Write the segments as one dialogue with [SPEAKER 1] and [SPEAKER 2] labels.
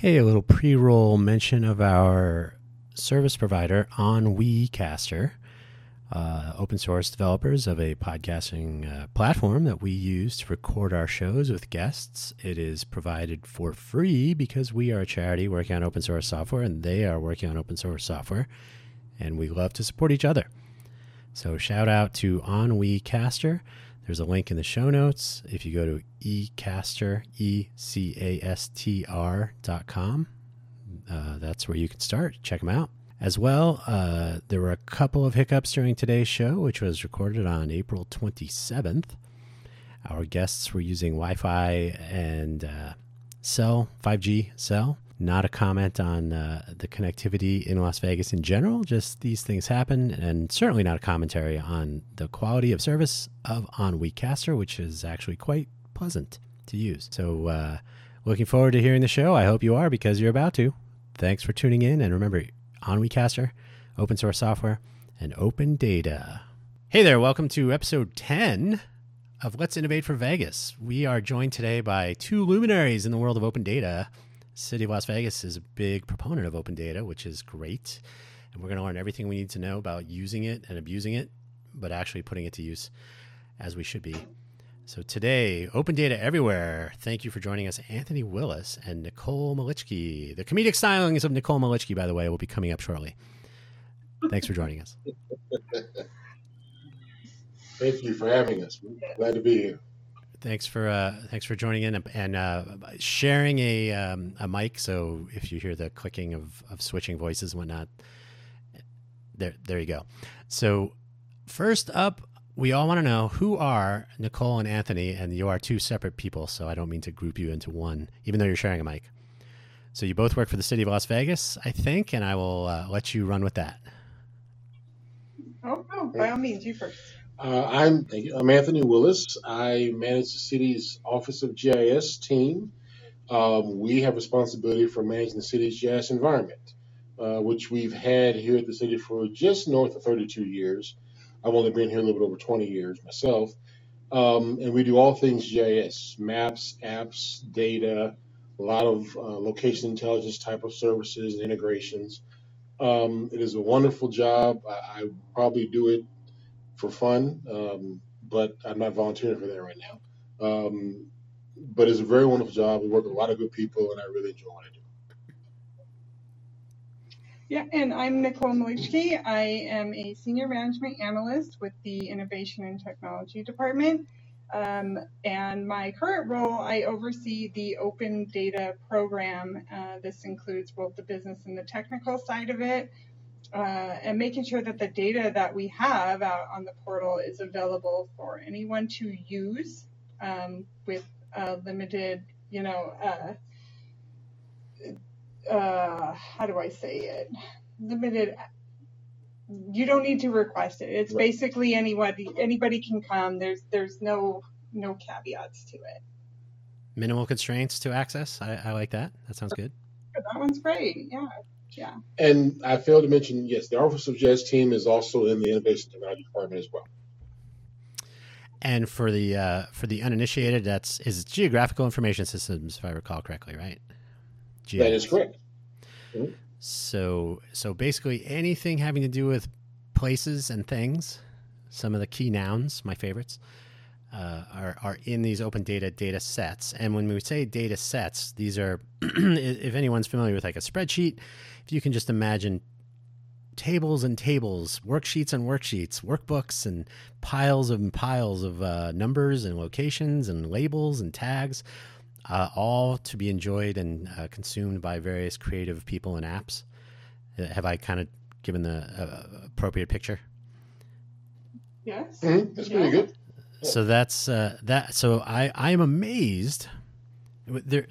[SPEAKER 1] Hey, a little pre roll mention of our service provider, Ennuicastr, uh, open source developers of a podcasting uh, platform that we use to record our shows with guests. It is provided for free because we are a charity working on open source software and they are working on open source software, and we love to support each other. So, shout out to Ennuicastr. There's a link in the show notes. If you go to ecastr, E C A S T R dot com, uh, that's where you can start. Check them out. As well, uh, there were a couple of hiccups during today's show, which was recorded on April 27th. Our guests were using Wi Fi and uh, cell, 5G cell not a comment on uh, the connectivity in Las Vegas in general, just these things happen, and certainly not a commentary on the quality of service of Ennuicastr, which is actually quite pleasant to use. So, uh, looking forward to hearing the show. I hope you are because you're about to. Thanks for tuning in, and remember, Ennuicastr, open source software, and open data. Hey there, welcome to episode 10 of Let's Innovate for Vegas. We are joined today by two luminaries in the world of open data. City of Las Vegas is a big proponent of open data, which is great. And we're going to learn everything we need to know about using it and abusing it, but actually putting it to use as we should be. So today, open data everywhere. Thank you for joining us, Anthony Willis and Nichole Malichky. The comedic stylings of Nichole Malichky, by the way, will be coming up shortly. Thanks for joining us.
[SPEAKER 2] Thank you for having us. Glad to be here.
[SPEAKER 1] Thanks for uh, thanks for joining in and uh, sharing a um, a mic. So if you hear the clicking of, of switching voices and whatnot, there there you go. So first up, we all want to know who are Nichole and Anthony, and you are two separate people. So I don't mean to group you into one, even though you're sharing a mic. So you both work for the city of Las Vegas, I think, and I will uh, let you run with that.
[SPEAKER 3] Oh, no, by all means, you first.
[SPEAKER 2] Uh, I'm I'm Anthony Willis. I manage the city's Office of GIS team. Um, we have responsibility for managing the city's GIS environment, uh, which we've had here at the city for just north of 32 years. I've only been here a little bit over 20 years myself. Um, and we do all things GIS, maps, apps, data, a lot of uh, location intelligence type of services and integrations. Um, it is a wonderful job. I, I probably do it for fun, um, but I'm not volunteering for that right now. Um, but it's a very wonderful job. We work with a lot of good people, and I really enjoy what I do.
[SPEAKER 3] Yeah, and I'm Nichole Malichky. I am a senior management analyst with the Innovation and Technology Department. Um, and my current role, I oversee the open data program. Uh, this includes both the business and the technical side of it, uh, and making sure that the data that we have out on the portal is available for anyone to use um, with limited, you know, uh, uh, how do I say it? Limited. You don't need to request it. It's right. basically anybody anybody can come. There's there's no no caveats to it.
[SPEAKER 1] Minimal constraints to access. I, I like that. That sounds good.
[SPEAKER 3] That one's great. Yeah. Yeah.
[SPEAKER 2] And I failed to mention, yes, the Office of GIS team is also in the Innovation Technology Department as well.
[SPEAKER 1] And for the uh, for the uninitiated, that's is geographical information systems, if I recall correctly, right?
[SPEAKER 2] GIS. That is correct.
[SPEAKER 1] Mm-hmm. So so basically anything having to do with places and things, some of the key nouns, my favorites, uh, are, are in these open data data sets. And when we say data sets, these are, if anyone's familiar with like a spreadsheet, if you can just imagine tables and tables, worksheets and worksheets, workbooks and piles and piles of uh, numbers and locations and labels and tags, uh, all to be enjoyed and uh, consumed by various creative people and apps. Uh, have I kind of given the uh, appropriate picture?
[SPEAKER 3] Yes.
[SPEAKER 2] Mm-hmm. That's yeah. pretty good.
[SPEAKER 1] So that's uh, that. So I I am amazed. There,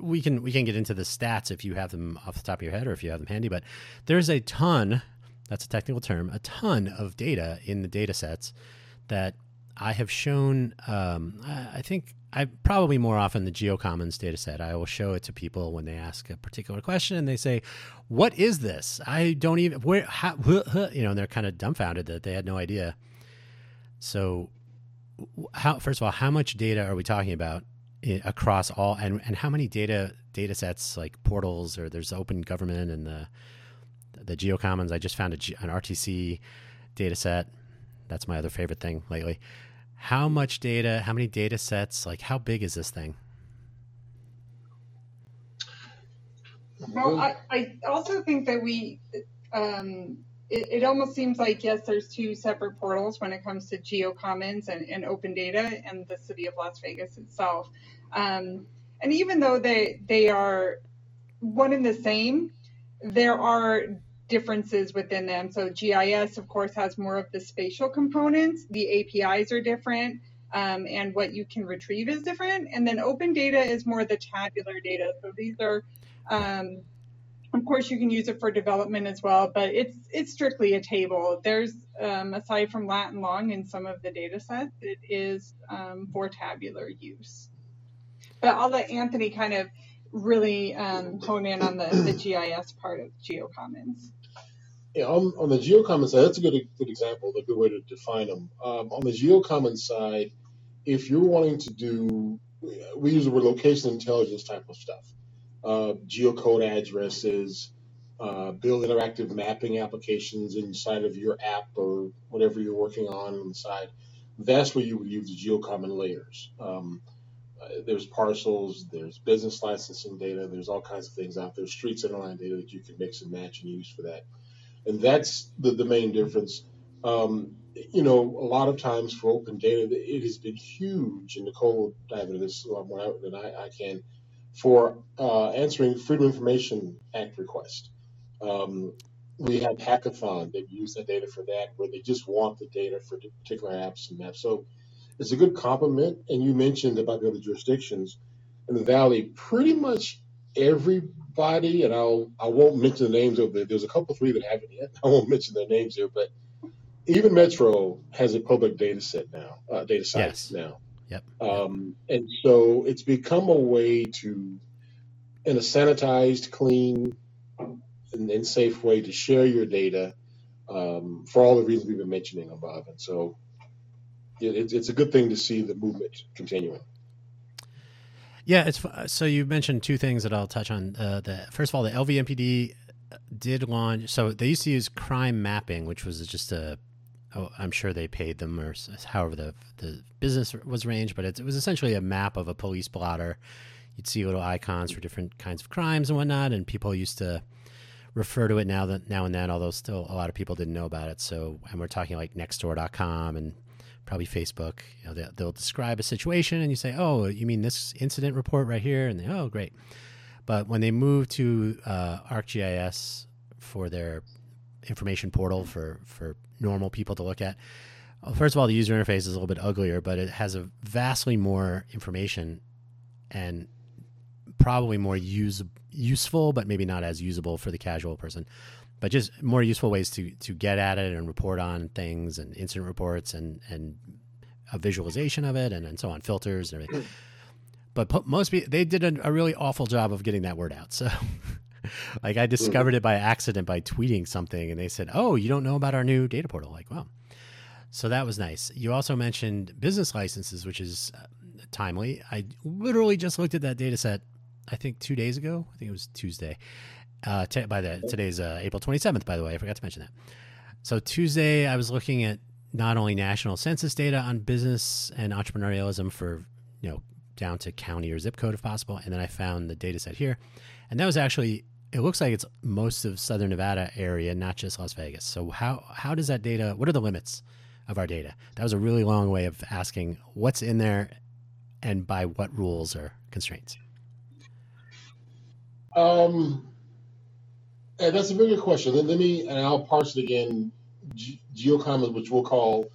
[SPEAKER 1] we can we can get into the stats if you have them off the top of your head or if you have them handy. But there's a ton. That's a technical term. A ton of data in the data sets that I have shown. Um, I, I think I probably more often the GeoCommons data set. I will show it to people when they ask a particular question and they say, "What is this?" I don't even where how, you know, and they're kind of dumbfounded that they had no idea. So how first of all, how much data are we talking about across all and and how many data data sets like portals or there's open government and the the geocommons? I just found an rtc data set. That's my other favorite thing lately. How much data how many data sets like how big is this thing?
[SPEAKER 3] Well i, I also think that we um, it, it, almost seems like yes there's two separate portals when it comes to geocommons and, and open data and the city of las vegas itself. Um, and even though they they are one and the same there are differences within them. So gis of course has more of the spatial components. The apis are different um, and what you can retrieve is different. And then open data is more the tabular data. So these are um, of course, you can use it for development as well, but it's it's strictly a table. There's um, aside from lat and long in some of the data sets, it is um, for tabular use. But I'll let Anthony kind of really um, hone in on the, the GIS part of GeoCommons.
[SPEAKER 2] Yeah, on, on the GeoCommons side, that's a good good example, a good way to define them. Um, on the GeoCommons side, if you're wanting to do, we use the word location intelligence type of stuff uh, geocode addresses, uh, build interactive mapping applications inside of your app or whatever you're working on inside. That's where you would use the geocommon layers. Um, uh, there's parcels, there's business licensing data, there's all kinds of things out there, street centerline data that you can mix and match and use for that. And that's the, the main difference. Um, you know, a lot of times for open data, it has been huge, and Nichole will dive into this a lot more than I, I can for uh, answering Freedom of Information Act request. Um, we have Hackathon. They've used that data for that, where they just want the data for particular apps and maps. So it's a good complement. And you mentioned about the other jurisdictions in the Valley. Pretty much everybody, and I'll I won't mention the names of it. There's a couple three that haven't yet. I won't mention their names here, but even Metro has a public data set now, uh, data site yes. now.
[SPEAKER 1] Yep.
[SPEAKER 2] Um, and so it's become a way to, in a sanitized, clean, and, and safe way to share your data um, for all the reasons we've been mentioning above. And so it, it's a good thing to see the movement continuing.
[SPEAKER 1] Yeah, it's so you mentioned two things that I'll touch on. Uh, the first of all, the LVMPD did launch. So they used to use crime mapping, which was just a oh, I'm sure they paid them or however the the business was arranged, but it, it was essentially a map of a police blotter. You'd see little icons for different kinds of crimes and whatnot, and people used to refer to it now that now and then, although still a lot of people didn't know about it. So, and we're talking like Nextdoor.com and probably Facebook. You know, they, they'll describe a situation, and you say, "Oh, you mean this incident report right here?" And they, "Oh, great." But when they moved to uh, ArcGIS for their information portal for for normal people to look at. Well, first of all, the user interface is a little bit uglier, but it has a vastly more information and probably more use, useful, but maybe not as usable for the casual person. But just more useful ways to to get at it and report on things and incident reports and and a visualization of it and, and so on, filters and everything. Mm. But most people, they did a, a really awful job of getting that word out. So like I discovered mm-hmm. it by accident by tweeting something, and they said, "Oh, you don't know about our new data portal?" Like, wow. So that was nice. You also mentioned business licenses, which is uh, timely. I literally just looked at that data set. I think two days ago. I think it was Tuesday. Uh, t- by the today's uh, April 27th. By the way, I forgot to mention that. So Tuesday, I was looking at not only national census data on business and entrepreneurialism for you know down to county or zip code if possible, and then I found the data set here, and that was actually it looks like it's most of Southern Nevada area, not just Las Vegas. So how how does that data? What are the limits of our data? That was a really long way of asking what's in there, and by what rules or constraints.
[SPEAKER 2] Um, and that's a very good question. Then let me and I'll parse it again. Ge- Geocommons, which we'll call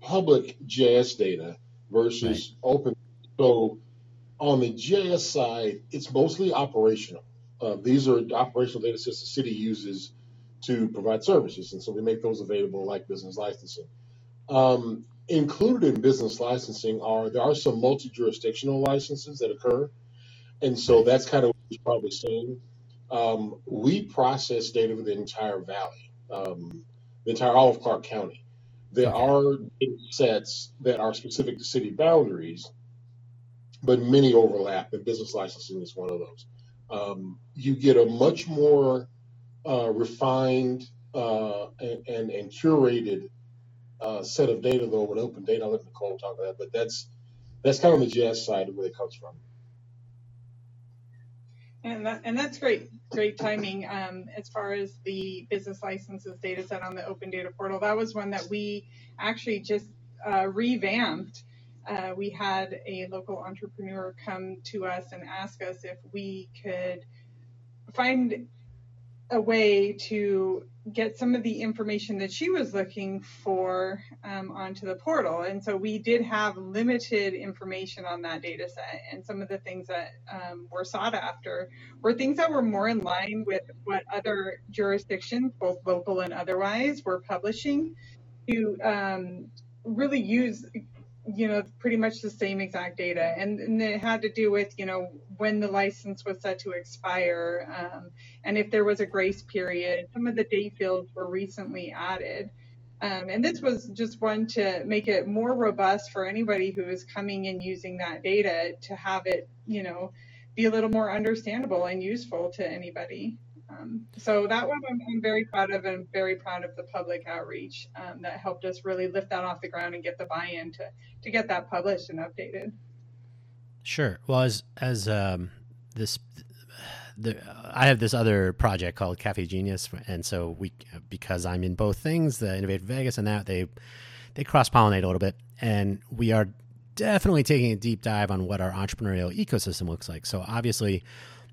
[SPEAKER 2] public GIS data versus right. open. So on the GIS side, it's mostly operational. Uh, these are operational data sets the city uses to provide services, and so we make those available like business licensing. Um, included in business licensing are there are some multi-jurisdictional licenses that occur, and so that's kind of what you're probably seeing. Um, we process data for the entire valley, um, the entire all of Clark County. There are data sets that are specific to city boundaries but many overlap, and business licensing is one of those. Um, you get a much more uh, refined uh, and, and, and curated uh, set of data though with open data. I'll let Nichole talk about that, but that's that's kind of the GIS side of where it comes from.
[SPEAKER 3] And that, and that's great, great timing. Um, as far as the business licenses data set on the open data portal, that was one that we actually just uh, revamped. Uh, we had a local entrepreneur come to us and ask us if we could find a way to get some of the information that she was looking for um, onto the portal. And so we did have limited information on that data set. And some of the things that um, were sought after were things that were more in line with what other jurisdictions, both local and otherwise, were publishing to um, really use you know, pretty much the same exact data. And, and, it had to do with, you know, when the license was set to expire um, and if there was a grace period. Some of the date fields were recently added. Um, and this was just one to make it more robust for anybody who is coming and using that data to have it, you know, be a little more understandable and useful to anybody. Um, so that one I'm, I'm, very proud of and very proud of the public outreach um, that helped us really lift that off the ground and get the buy-in to, to get that published and updated.
[SPEAKER 1] Sure. Well, as, as um, this, the, I have this other project called Cafe Genius. And so we, because I'm in both things, the Innovate for Vegas and that, they, they cross pollinate a little bit. And we are definitely taking a deep dive on what our entrepreneurial ecosystem looks like. So obviously,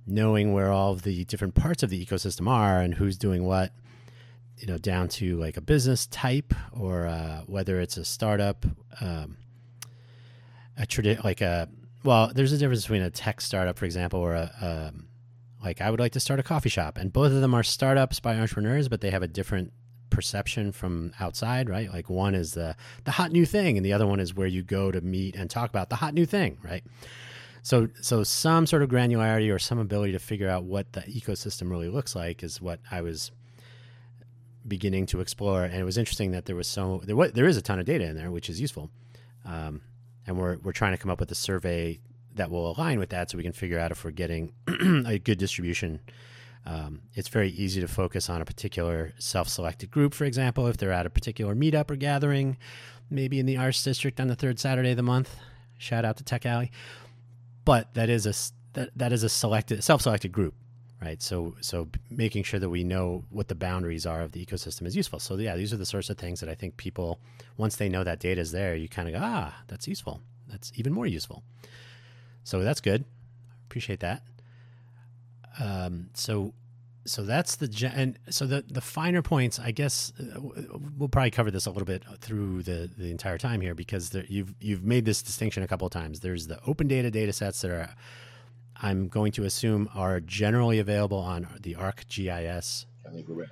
[SPEAKER 1] knowing where all of the different parts of the ecosystem are and who's doing what, you know, down to like a business type or uh, whether it's a startup, um, a tradi- like a well, there's a difference between a tech startup, for example, or a um, like I would like to start a coffee shop, and both of them are startups by entrepreneurs, but they have a different perception from outside, right? Like one is the the hot new thing, and the other one is where you go to meet and talk about the hot new thing, right? So, so some sort of granularity or some ability to figure out what the ecosystem really looks like is what I was beginning to explore. And it was interesting that there was so there was, there is a ton of data in there, which is useful. Um, and we're we're trying to come up with a survey that will align with that, so we can figure out if we're getting a good distribution. Um, it's very easy to focus on a particular self-selected group, for example, if they're at a particular meetup or gathering, maybe in the Arts District on the third Saturday of the month. Shout out to Tech Alley but that is a that, that is a selected self-selected group right? So so making sure that we know what the boundaries are of the ecosystem is useful. So yeah these are the sorts of things that i think people once they know that data is there you kind of go ah that's useful. That's even more useful. So that's good. Appreciate that. Um, so so that's the and so the the finer points i guess uh, we'll probably cover this a little bit through the the entire time here because there, you've you've made this distinction a couple of times. There's the open data data sets that are i'm going to assume are generally available on the arcgis
[SPEAKER 2] i think we're ready.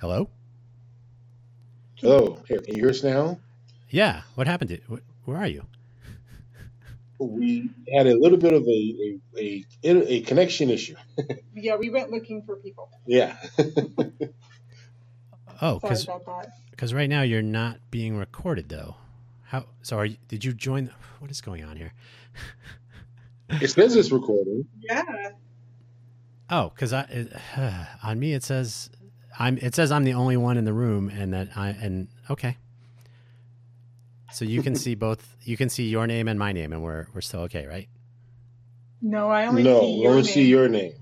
[SPEAKER 1] Hello?
[SPEAKER 2] Hello. Here can you hear us now?
[SPEAKER 1] Yeah. What happened to where are you
[SPEAKER 2] we had a little bit of a a, a, a connection issue.
[SPEAKER 3] yeah, we went looking for people.
[SPEAKER 2] Yeah.
[SPEAKER 1] oh, because because right now you're not being recorded though. How? So are you, did you join? What is going on here?
[SPEAKER 2] it says it's recording.
[SPEAKER 3] Yeah.
[SPEAKER 1] Oh, because I uh, on me it says I'm. It says I'm the only one in the room, and that I and okay. So you can see both. You can see your name and my name, and we're we're still okay, right?
[SPEAKER 3] No, I only no, see your
[SPEAKER 2] only
[SPEAKER 3] name.
[SPEAKER 2] see your name.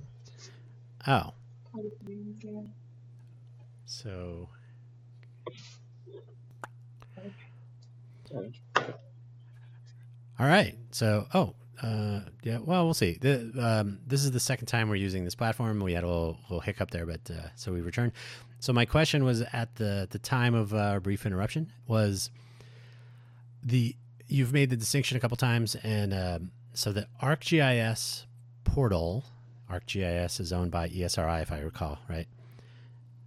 [SPEAKER 1] Oh. So. All right. So, oh, uh, yeah. Well, we'll see. The, um, this is the second time we're using this platform. We had a little, little hiccup there, but uh, so we returned. So my question was at the the time of our brief interruption was the you've made the distinction a couple times, and um, so the ArcGIS portal, ArcGIS is owned by ESRI, if I recall, right?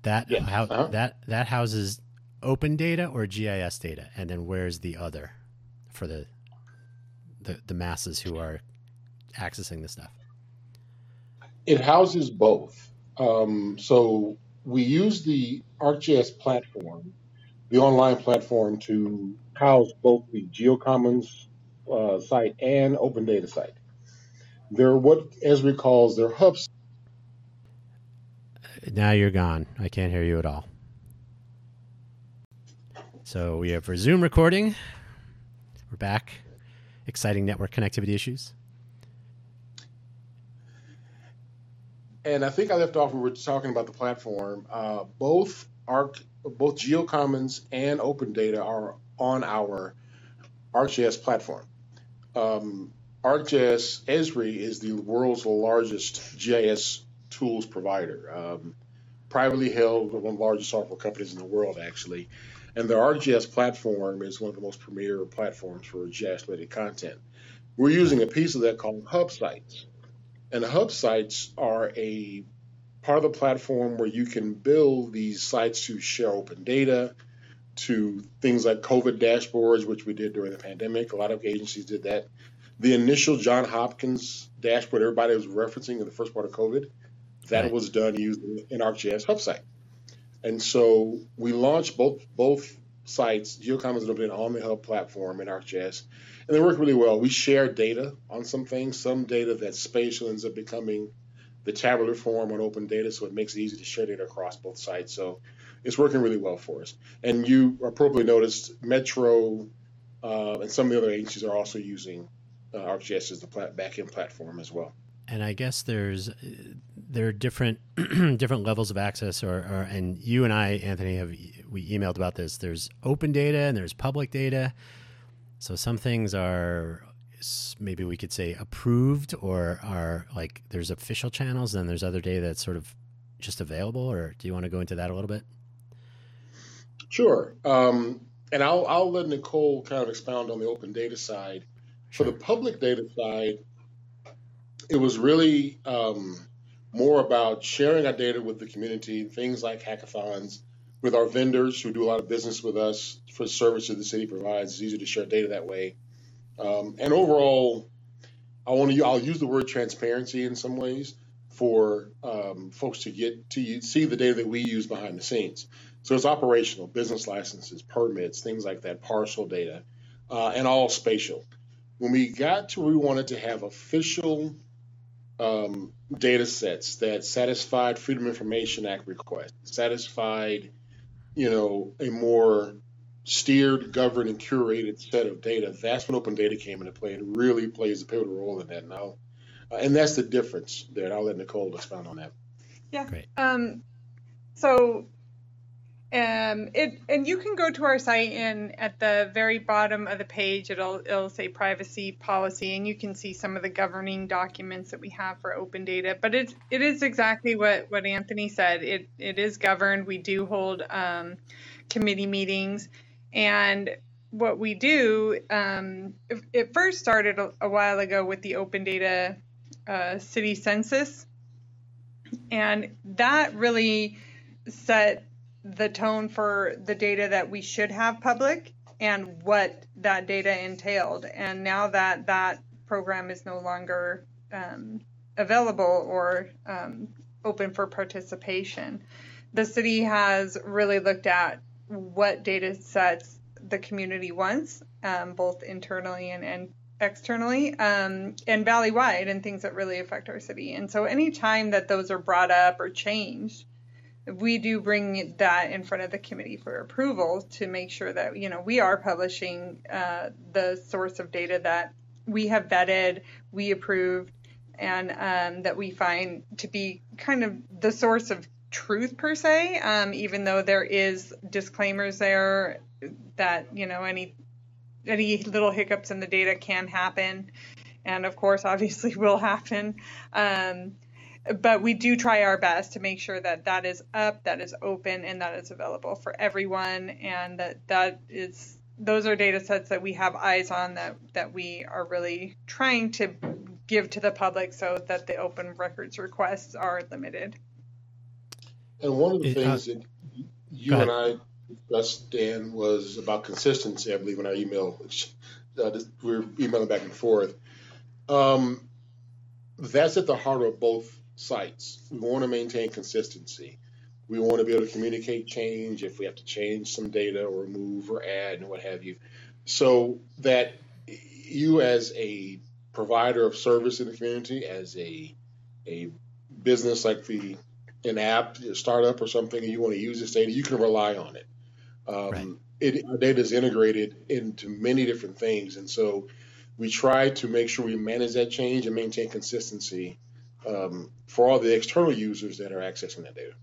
[SPEAKER 1] That
[SPEAKER 2] yeah.
[SPEAKER 1] how,
[SPEAKER 2] uh-huh.
[SPEAKER 1] that that houses open data or GIS data, and then where's the other for the the, the masses who are accessing the stuff?
[SPEAKER 2] It houses both. Um, so we use the ArcGIS platform, the online platform, to house both the GeoCommons uh, site and open data site. They're what Esri calls their hubs.
[SPEAKER 1] Now you're gone. I can't hear you at all. So we have resumed recording. We're back. Exciting network connectivity issues.
[SPEAKER 2] And I think I left off. When we were talking about the platform. Uh, both Arc, both GeoCommons and Open Data are on our ArcGIS platform. Um, ArcGIS Esri is the world's largest GIS tools provider, um, privately held, one of the largest software companies in the world, actually. And the ArcGIS platform is one of the most premier platforms for GIS related content. We're using a piece of that called Hub Sites. And Hub Sites are a part of the platform where you can build these sites to share open data, to things like COVID dashboards, which we did during the pandemic. A lot of agencies did that. The initial John Hopkins dashboard everybody was referencing in the first part of COVID, that
[SPEAKER 1] Right.
[SPEAKER 2] was done using an ArcGIS hub site. And so we launched both both sites, GeoCommons and Open, on the hub platform in ArcGIS, and they work really well. We share data on some things, some data that's spatial ends up becoming the tabular form on open data, so it makes it easy to share data across both sites. So it's working really well for us. And you appropriately noticed Metro uh, and some of the other agencies are also using uh, ArcGIS as the plat- backend platform as well.
[SPEAKER 1] And I guess there's there are different different levels of access, or, or and you and I, Anthony, have we emailed about this. There's open data and there's public data. So some things are maybe we could say approved, or are like there's official channels, and there's other data that's sort of just available. Or do you want to go into that a little bit?
[SPEAKER 2] Sure. Um, and I'll, I'll let Nichole kind of expound on the open data side. For the public data side, it was really um, more about sharing our data with the community, things like hackathons, with our vendors who do a lot of business with us for services the city provides. It's easy to share data that way. Um, and overall, I want to I'll use the word transparency in some ways for um, folks to get to see the data that we use behind the scenes. So it's operational, business licenses, permits, things like that, parcel data, uh, and all spatial. When we got to where we wanted to have official um, data sets that satisfied Freedom of Information Act requests, satisfied, you know, a more steered, governed, and curated set of data, that's when open data came into play. It really plays a pivotal role in that now. Uh, and that's the difference there. And I'll let Nichole expound on that.
[SPEAKER 3] Yeah.
[SPEAKER 1] Great.
[SPEAKER 3] Um, so, um, it and you can go to our site and at the very bottom of the page it'll it'll say privacy policy and you can see some of the governing documents that we have for open data. But it it is exactly what what Anthony said. It it is governed. We do hold um, committee meetings and what we do um, it, it first started a, a while ago with the open data uh, city census and that really set the tone for the data that we should have public and what that data entailed. And now that that program is no longer um, available or um, open for participation, the city has really looked at what data sets the community wants, um, both internally and, and externally um, and valley wide and things that really affect our city. And so anytime that those are brought up or changed, we do bring that in front of the committee for approval to make sure that you know we are publishing uh, the source of data that we have vetted, we approved, and um, that we find to be kind of the source of truth per se. Um, even though there is disclaimers there that you know any any little hiccups in the data can happen, and of course, obviously, will happen. Um, but we do try our best to make sure that that is up, that is open, and that is available for everyone, and that that is those are data sets that we have eyes on that that we are really trying to give to the public so that the open records requests are limited.
[SPEAKER 2] And one of the
[SPEAKER 1] It, uh,
[SPEAKER 2] things that you and. I discussed, Dan, was about consistency, I believe, in our email. Uh, we were emailing back and forth. Um, that's at the heart of both sites. We want to maintain consistency. We want to be able to communicate change if we have to change some data or move or add and what have you. So that you as a provider of service in the community, as a a business like the an app, a startup or something, and you want to use this data, you can rely on it. Um, right. it our data is integrated into many different things, and so we try to make sure we manage that change and maintain consistency um, for all the external users that are accessing that data.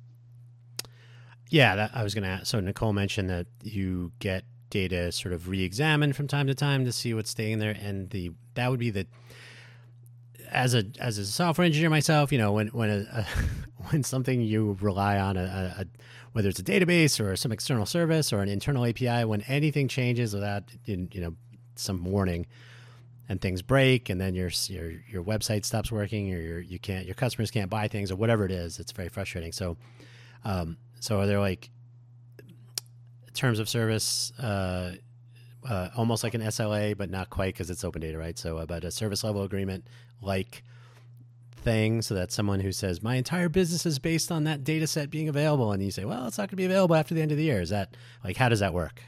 [SPEAKER 1] Yeah, that, I was going to. So Nichole mentioned that you get data sort of re-examined from time to time to see what's staying there, and the that would be the as a as a software engineer myself, you know, when when a, a when something you rely on a, a, whether it's a database or some external service or an internal API, when anything changes without you know some warning, and things break and then your your your website stops working or your you can't your customers can't buy things or whatever it is it's very frustrating. So um, so are there like terms of service uh, uh, almost like an SLA but not quite because it's open data right? So about a service level agreement like thing so that someone who says my entire business is based on that data set being available and you say well it's not going to be available after the end of the year. Is that like how does that work?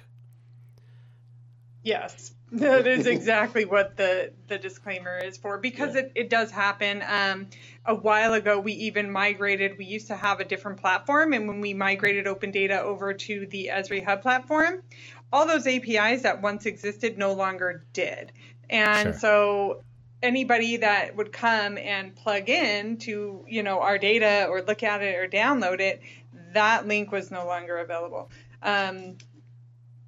[SPEAKER 3] Yes, that is exactly what the the disclaimer is for because yeah. it, it does happen. Um, a while ago, we even migrated. We used to have a different platform, and when we migrated Open Data over to the Esri Hub platform, all those APIs that once existed no longer did, and sure. so anybody that would come and plug in to you know our data or look at it or download it, that link was no longer available. Um,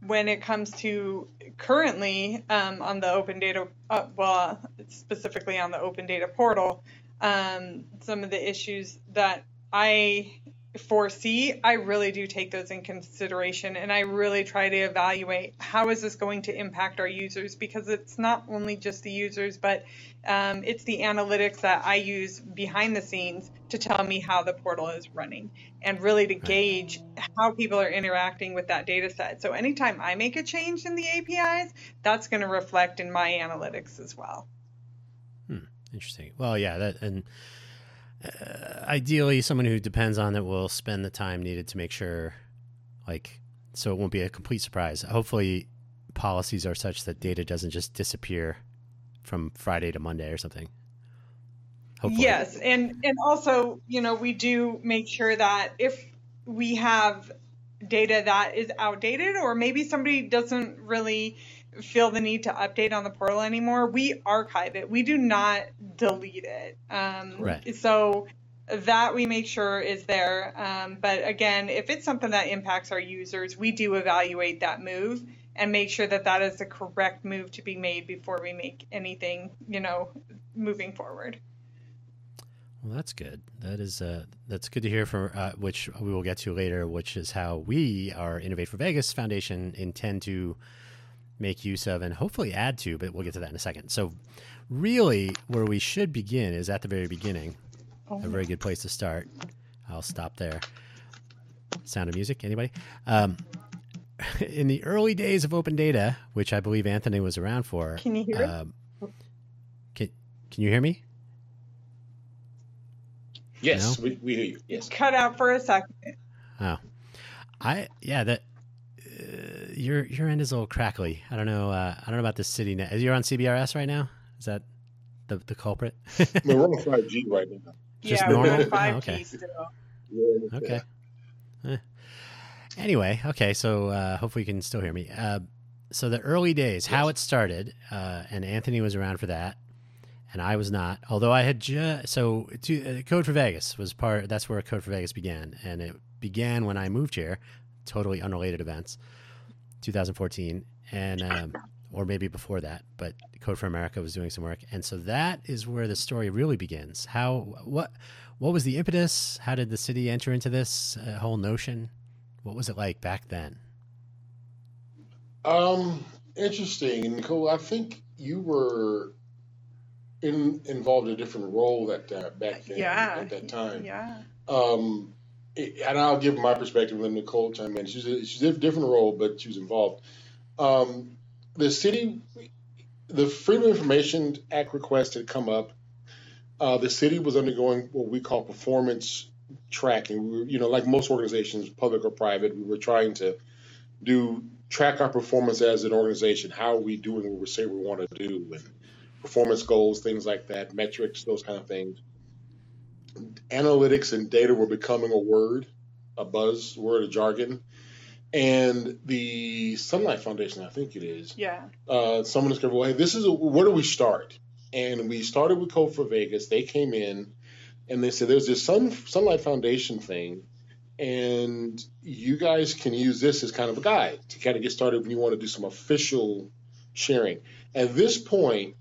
[SPEAKER 3] when it comes to currently um, on the open data, uh, well, specifically on the open data portal, um, some of the issues that I foresee, I really do take those in consideration and I really try to evaluate how is this going to impact our users because it's not only just the users, but um, it's the analytics that I use behind the scenes to tell me how the portal is running and really to gauge how people are interacting with that data set. So anytime I make a change in the APIs, that's going to reflect in my analytics as well.
[SPEAKER 1] Hmm, interesting. Well, yeah, that and Uh, ideally someone who depends on it will spend the time needed to make sure like so it won't be a complete surprise hopefully policies are such that data doesn't just disappear from friday to monday or something
[SPEAKER 3] hopefully. yes and and also you know we do make sure that if we have data that is outdated or maybe somebody doesn't really feel the need to update on the portal anymore, we archive it. We do not delete it. Um, right. So that we make sure is there. Um, but again, if it's something that impacts our users, we do evaluate that move and make sure that that is the correct move to be made before we make anything, you know, moving forward.
[SPEAKER 1] Well, that's good. That is uh, that's good to hear. For uh, which we will get to later, which is how we, our Innovate for Vegas Foundation, intend to make use of and hopefully add to, but we'll get to that in a second. So, really, where we should begin is at the very beginning. Oh. A very good place to start. I'll stop there. Sound of music, anybody? Um, in the early days of open data, which I believe Anthony was around for.
[SPEAKER 3] Can you hear um,
[SPEAKER 1] Can, can you hear me?
[SPEAKER 2] Yes, no? we, we hear you. Yes.
[SPEAKER 3] Cut out for a second.
[SPEAKER 1] Oh, I yeah that your your end is a little crackly. I don't know. Uh, I don't know about the city net. You're on CBRS right now. Is that the the culprit?
[SPEAKER 2] we're on five G right now.
[SPEAKER 3] Just yeah, normal. We're five G oh, okay. still.
[SPEAKER 1] Yeah, okay. Eh. Anyway, okay. So uh, hopefully you can still hear me. Uh, so the early days, yes. how it started, uh, and Anthony was around for that, and I was not. Although I had just so to, uh, Code for Vegas was part. That's where Code for Vegas began, and it began when I moved here totally unrelated events, 2014, and um, or maybe before that. But Code for America was doing some work, and so that is where the story really begins. How what what was the impetus? How did the city enter into this uh, whole notion? What was it like back then?
[SPEAKER 2] Um, interesting, Nichole. I think you were in, involved in a different role that uh, back then
[SPEAKER 3] yeah.
[SPEAKER 2] at that time.
[SPEAKER 3] Yeah.
[SPEAKER 2] Um, and I'll give my perspective when Nichole chime in. She's a, she's a different role, but she was involved. Um, the city, the Freedom of Information Act request had come up. Uh, the city was undergoing what we call performance tracking. We were, you know, like most organizations, public or private, we were trying to do track our performance as an organization. How are we doing what we say we want to do, and performance goals, things like that, metrics, those kind of things. Analytics and data were becoming a word, a buzzword, a jargon. And the Sunlight Foundation, I think it is.
[SPEAKER 3] Yeah.
[SPEAKER 2] Uh, someone discovered, well, hey, this is a, where do we start? And we started with Code for Vegas. They came in and they said, there's this Sun, Sunlight Foundation thing and you guys can use this as kind of a guide to kind of get started when you want to do some official sharing. At this point,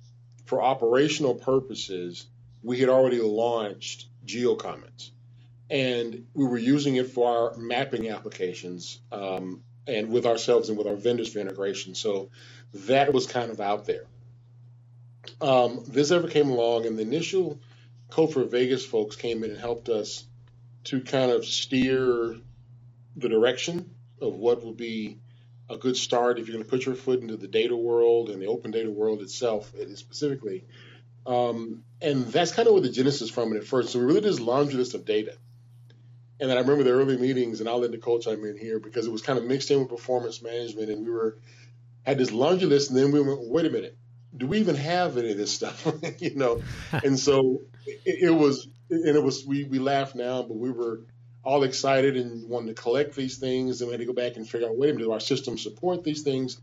[SPEAKER 2] for operational purposes, we had already launched GeoCommons, and we were using it for our mapping applications um, and with ourselves and with our vendors for integration. So that was kind of out there. Um, this ever came along, and the initial Code for Vegas folks came in and helped us to kind of steer the direction of what would be a good start if you're going to put your foot into the data world and the open data world itself specifically. Um, and that's kind of where the genesis from it at first. So we really did this laundry list of data. And then I remember the early meetings, and I'll let Nichole chime in here because it was kind of mixed in with performance management, and we were had this laundry list, and then we went, wait a minute, do we even have any of this stuff? you know, and so it, it was and it was we we laugh now, but we were all excited and wanted to collect these things, and we had to go back and figure out wait a minute, do our systems support these things?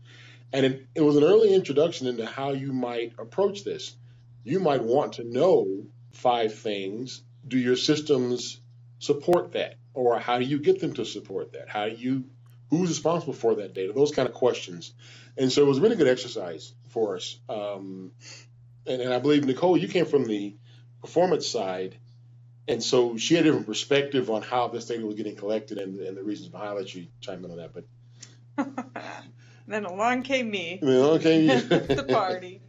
[SPEAKER 2] And it, it was an early introduction into how you might approach this. You might want to know five things. Do your systems support that, or how do you get them to support that? How do you who's responsible for that data? Those kind of questions. And so it was a really good exercise for us. Um, and, and I believe Nichole, you came from the performance side. And so she had a different perspective on how this data was getting collected and, and the reasons behind. it. She chimed in on that.
[SPEAKER 3] But then along came me.
[SPEAKER 2] Then along came you.
[SPEAKER 3] the party.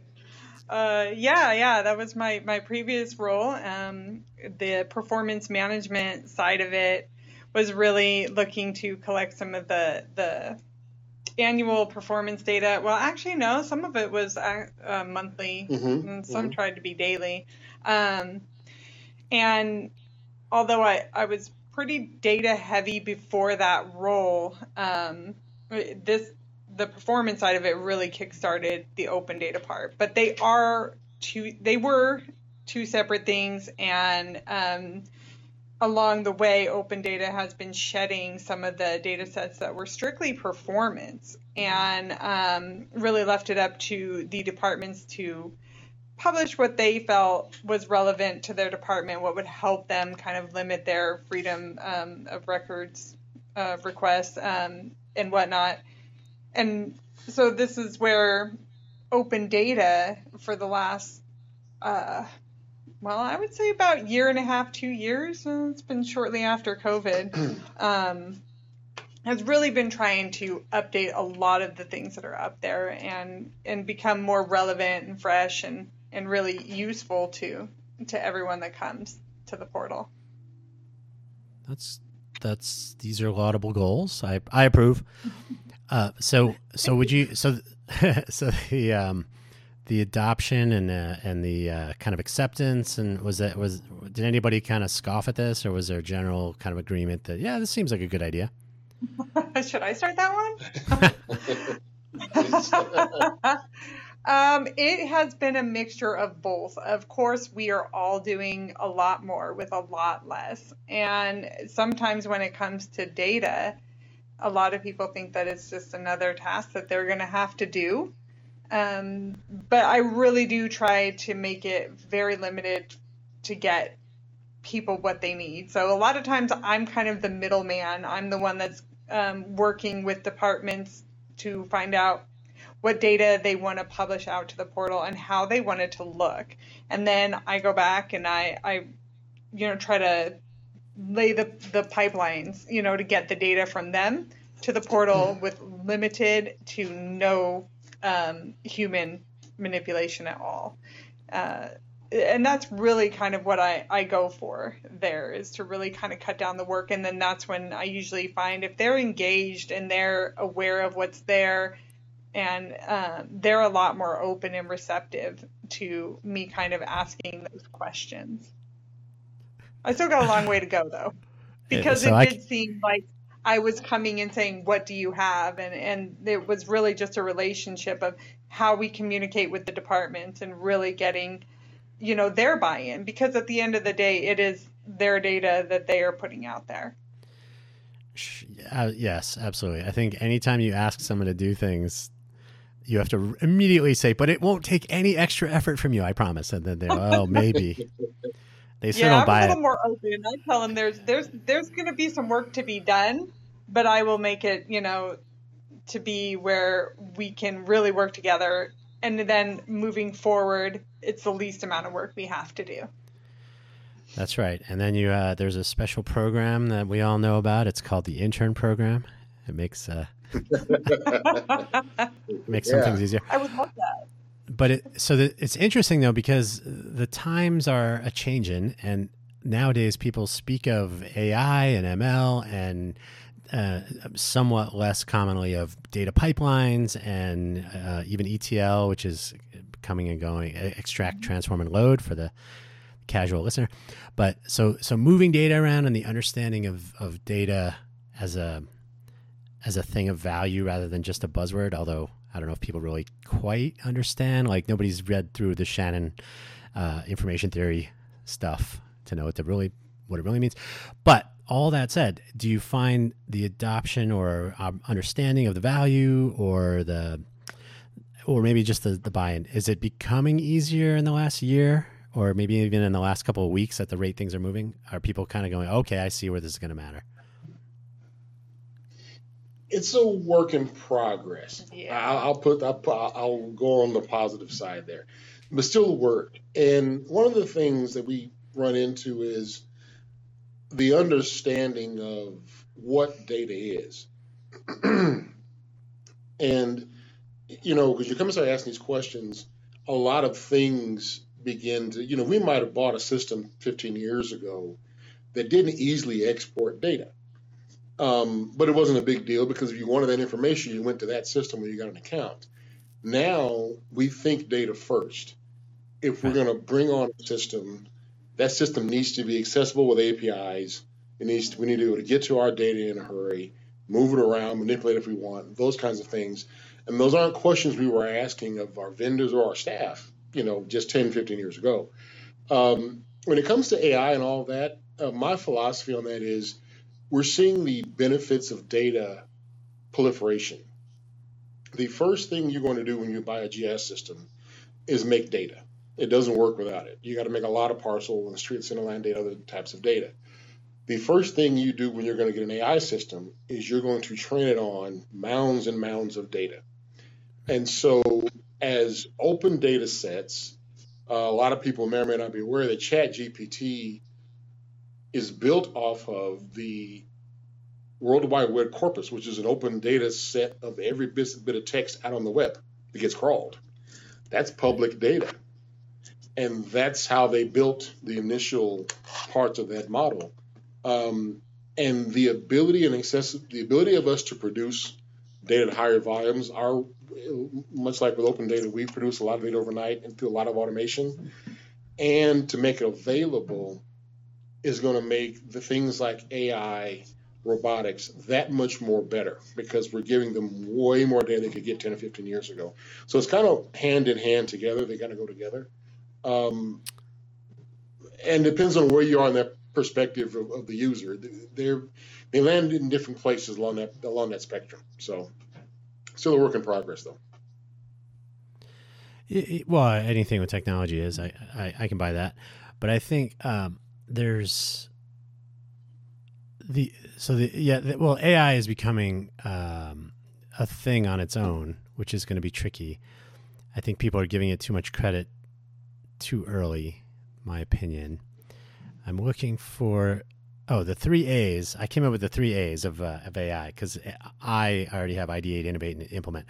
[SPEAKER 3] Uh, yeah, yeah, that was my my previous role. Um, the performance management side of it was really looking to collect some of the the annual performance data. Well, actually, no, some of it was uh, uh monthly, mm-hmm, and some mm-hmm. tried to be daily. Um, and although I, I was pretty data heavy before that role, um, this the performance side of it really kickstarted the open data part. But they are two they were two separate things and um, along the way, open data has been shedding some of the data sets that were strictly performance and um, really left it up to the departments to publish what they felt was relevant to their department, what would help them kind of limit their freedom um, of records uh, requests um, and whatnot. And so this is where open data for the last uh, well, I would say about year and a half, two years. it's been shortly after COVID. um, has really been trying to update a lot of the things that are up there and and become more relevant and fresh and and really useful to to everyone that comes to the portal.
[SPEAKER 1] That's that's these are laudable goals. I I approve. Uh, so so would you so so the um the adoption and uh, and the uh, kind of acceptance and was that was did anybody kind of scoff at this or was there a general kind of agreement that yeah this seems like a good idea?
[SPEAKER 3] Should i start that one? Um, it has been a mixture of both. Of course we are all doing a lot more with a lot less. And sometimes when it comes to data a lot of people think that it's just another task that they're going to have to do um, but I really do try to make it very limited to get people what they need. So a lot of times I'm kind of the middleman. I'm the one that's um, working with departments to find out what data they want to publish out to the portal and how they want it to look. And then I go back and I, I you know, try to lay the, the pipelines, you know, to get the data from them to the portal with limited to no um, human manipulation at all. Uh, and that's really kind of what I, I go for there is to really kind of cut down the work. And then that's when I usually find if they're engaged and they're aware of what's there and um, they're a lot more open and receptive to me kind of asking those questions. I still got a long way to go though, because so it I did seem like I was coming and saying, "What do you have?" and and it was really just a relationship of how we communicate with the departments and really getting, you know, their buy-in because at the end of the day, it is their data that they are putting out there.
[SPEAKER 1] Uh, yes, absolutely. I think anytime you ask someone to do things, you have to immediately say, "But it won't take any extra effort from you, I promise." And then they're, "Oh, maybe." They still
[SPEAKER 3] yeah,
[SPEAKER 1] don't buy
[SPEAKER 3] I'm a little
[SPEAKER 1] it.
[SPEAKER 3] more open. I tell them there's there's there's going to be some work to be done, but I will make it, you know, to be where we can really work together. And then moving forward, it's the least amount of work we have to do.
[SPEAKER 1] That's right. And then you uh, there's a special program that we all know about. It's called the intern program. It makes uh, makes some things easier.
[SPEAKER 3] I would love that.
[SPEAKER 1] But it, so the, it's interesting though because the times are a changing, and nowadays people speak of AI and ML and uh, somewhat less commonly of data pipelines and uh, even ETL, which is coming and going, extract, transform, and load for the casual listener. But so so moving data around and the understanding of, of data as a as a thing of value rather than just a buzzword. Although I don't know if people really quite understand. Like nobody's read through the Shannon uh, information theory stuff to know what the really what it really means. But all that said, do you find the adoption or um, understanding of the value or the or maybe just the, the buy-in is it becoming easier in the last year or maybe even in the last couple of weeks at the rate things are moving are people kind of going okay i see where this is going to matter
[SPEAKER 2] it's a work in progress.
[SPEAKER 3] Yeah.
[SPEAKER 2] I'll, I'll put I'll, I'll go on the positive side there, but still work. And one of the things that we run into is the understanding of what data is. and you know, because you come and start asking these questions, a lot of things begin to you know we might have bought a system 15 years ago that didn't easily export data. Um, but it wasn't a big deal because if you wanted that information, you went to that system where you got an account. Now we think data first. If we're going to bring on a system, that system needs to be accessible with APIs. It needs to, we need to be able to get to our data in a hurry, move it around, manipulate it if we want, those kinds of things. And those aren't questions we were asking of our vendors or our staff, you know, just 10, 15 years ago. Um, when it comes to AI and all that, uh, my philosophy on that is we're seeing the benefits of data proliferation. The first thing you're going to do when you buy a GIS system is make data. It doesn't work without it. You got to make a lot of parcel and street center line data, other types of data. The first thing you do when you're going to get an AI system is you're going to train it on mounds and mounds of data. And so, as open data sets, uh, a lot of people may or may not be aware that ChatGPT is built off of the World Wide Web corpus, which is an open data set of every bit, of text out on the web that gets crawled. That's public data. And that's how they built the initial parts of that model. Um, and the ability and access, the ability of us to produce data at higher volumes are much like with open data, we produce a lot of data overnight and through a lot of automation. And to make it available is going to make the things like AI, robotics that much more better because we're giving them way more data they could get 10 or 15 years ago. So it's kind of hand in hand together. They kind of go together. Um, and depends on where you are in that perspective of, of the user. They're, they land in different places along that along that spectrum. So still a work in progress though.
[SPEAKER 1] It- it- well, anything with technology is, I, I, I can buy that. But I think um, there's the so the yeah the, well AI is becoming um, a thing on its own, which is going to be tricky. I think people are giving it too much credit too early, my opinion. I'm looking for oh the three A's. I came up with the three A's of uh, of AI because I already have ideate, innovate, and implement.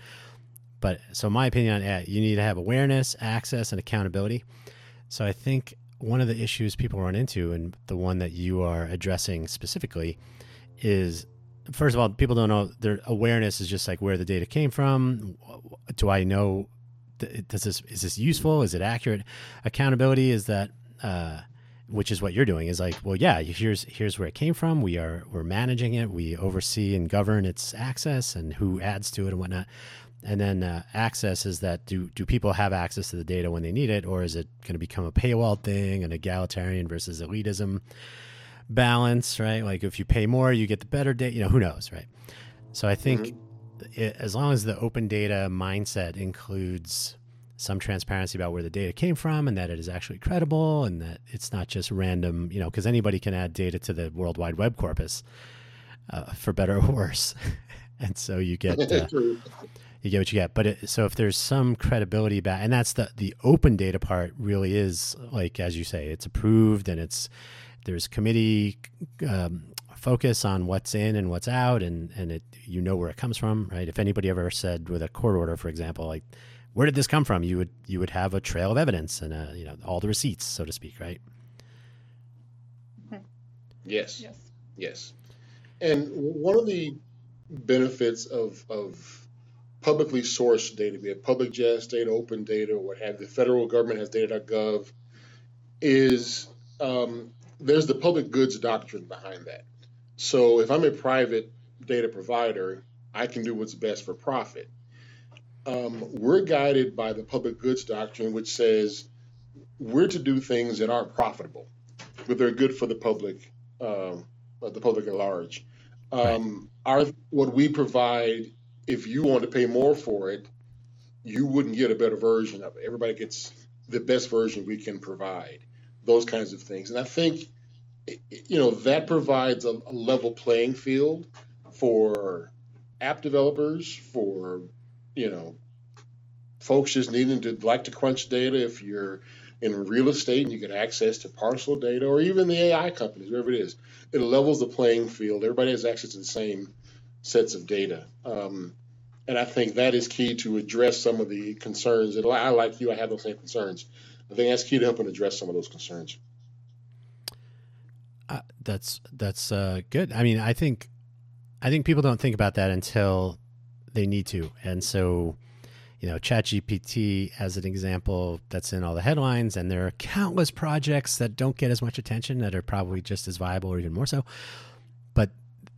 [SPEAKER 1] But so my opinion on AI, you need to have awareness, access, and accountability. So I think one of the issues people run into, and the one that you are addressing specifically, is first of all, people don't know their awareness is just like where the data came from. Do I know? Does this is this useful? Is it accurate? Accountability is that uh, which is what you're doing is like well yeah here's here's where it came from we are we're managing it we oversee and govern its access and who adds to it and whatnot and then uh, access is that do do people have access to the data when they need it or is it going to become a paywall thing an egalitarian versus elitism balance right like if you pay more you get the better data you know who knows right so i think mm-hmm. it, as long as the open data mindset includes some transparency about where the data came from and that it is actually credible and that it's not just random, you know, because anybody can add data to the World Wide Web corpus uh, for better or worse. and so you get. Uh, you get what you get, but it, so if there's some credibility back, and that's the the open data part, really is like as you say, it's approved and it's there's committee um, focus on what's in and what's out, and and it you know where it comes from, right? If anybody ever said with a court order, for example, like where did this come from? You would you would have a trail of evidence and a, you know all the receipts, so to speak, right?
[SPEAKER 2] Yes. Yes. Yes. And one of the benefits of of publicly sourced data, be it public GIS data, open data, what have the federal government has data.gov, is um, there's the public goods doctrine behind that. So if I'm a private data provider, I can do what's best for profit um, we're guided by the public goods doctrine, which says we're to do things that aren't profitable, but they're good for the public, um, the public at large. Um, our what we provide, if you want to pay more for it, you wouldn't get a better version of it. Everybody gets the best version we can provide. Those kinds of things, and I think you know that provides a, a level playing field for app developers, for you know, folks just needing to like to crunch data. If you're in real estate and you get access to parcel data, or even the AI companies, wherever it is, it levels the playing field. Everybody has access to the same sets of data. Um, and I think that is key to address some of the concerns. And I, like you, I have those same concerns. I think that's key to helping address some of those concerns.
[SPEAKER 1] Uh, that's that's uh, good. I mean, I think I think people don't think about that until they need to. And so, you know, ChatGPT as an example that's in all the headlines, and there are countless projects that don't get as much attention that are probably just as viable or even more so.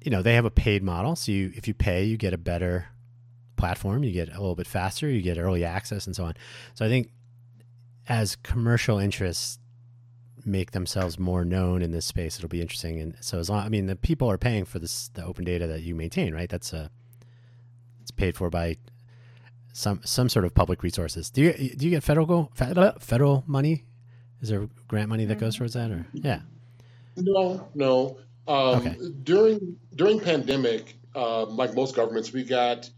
[SPEAKER 1] You know, they have a paid model, so you if you pay, you get a better platform, you get a little bit faster, you get early access, and so on. So I think as commercial interests make themselves more known in this space, it'll be interesting. And so as long, I mean, the people are paying for this the open data that you maintain, right? That's a it's paid for by some some sort of public resources. Do you do you get federal federal money? Is there grant money that goes mm-hmm. towards that, or yeah?
[SPEAKER 2] No, no. Um, okay. During during pandemic, uh, like most governments, we got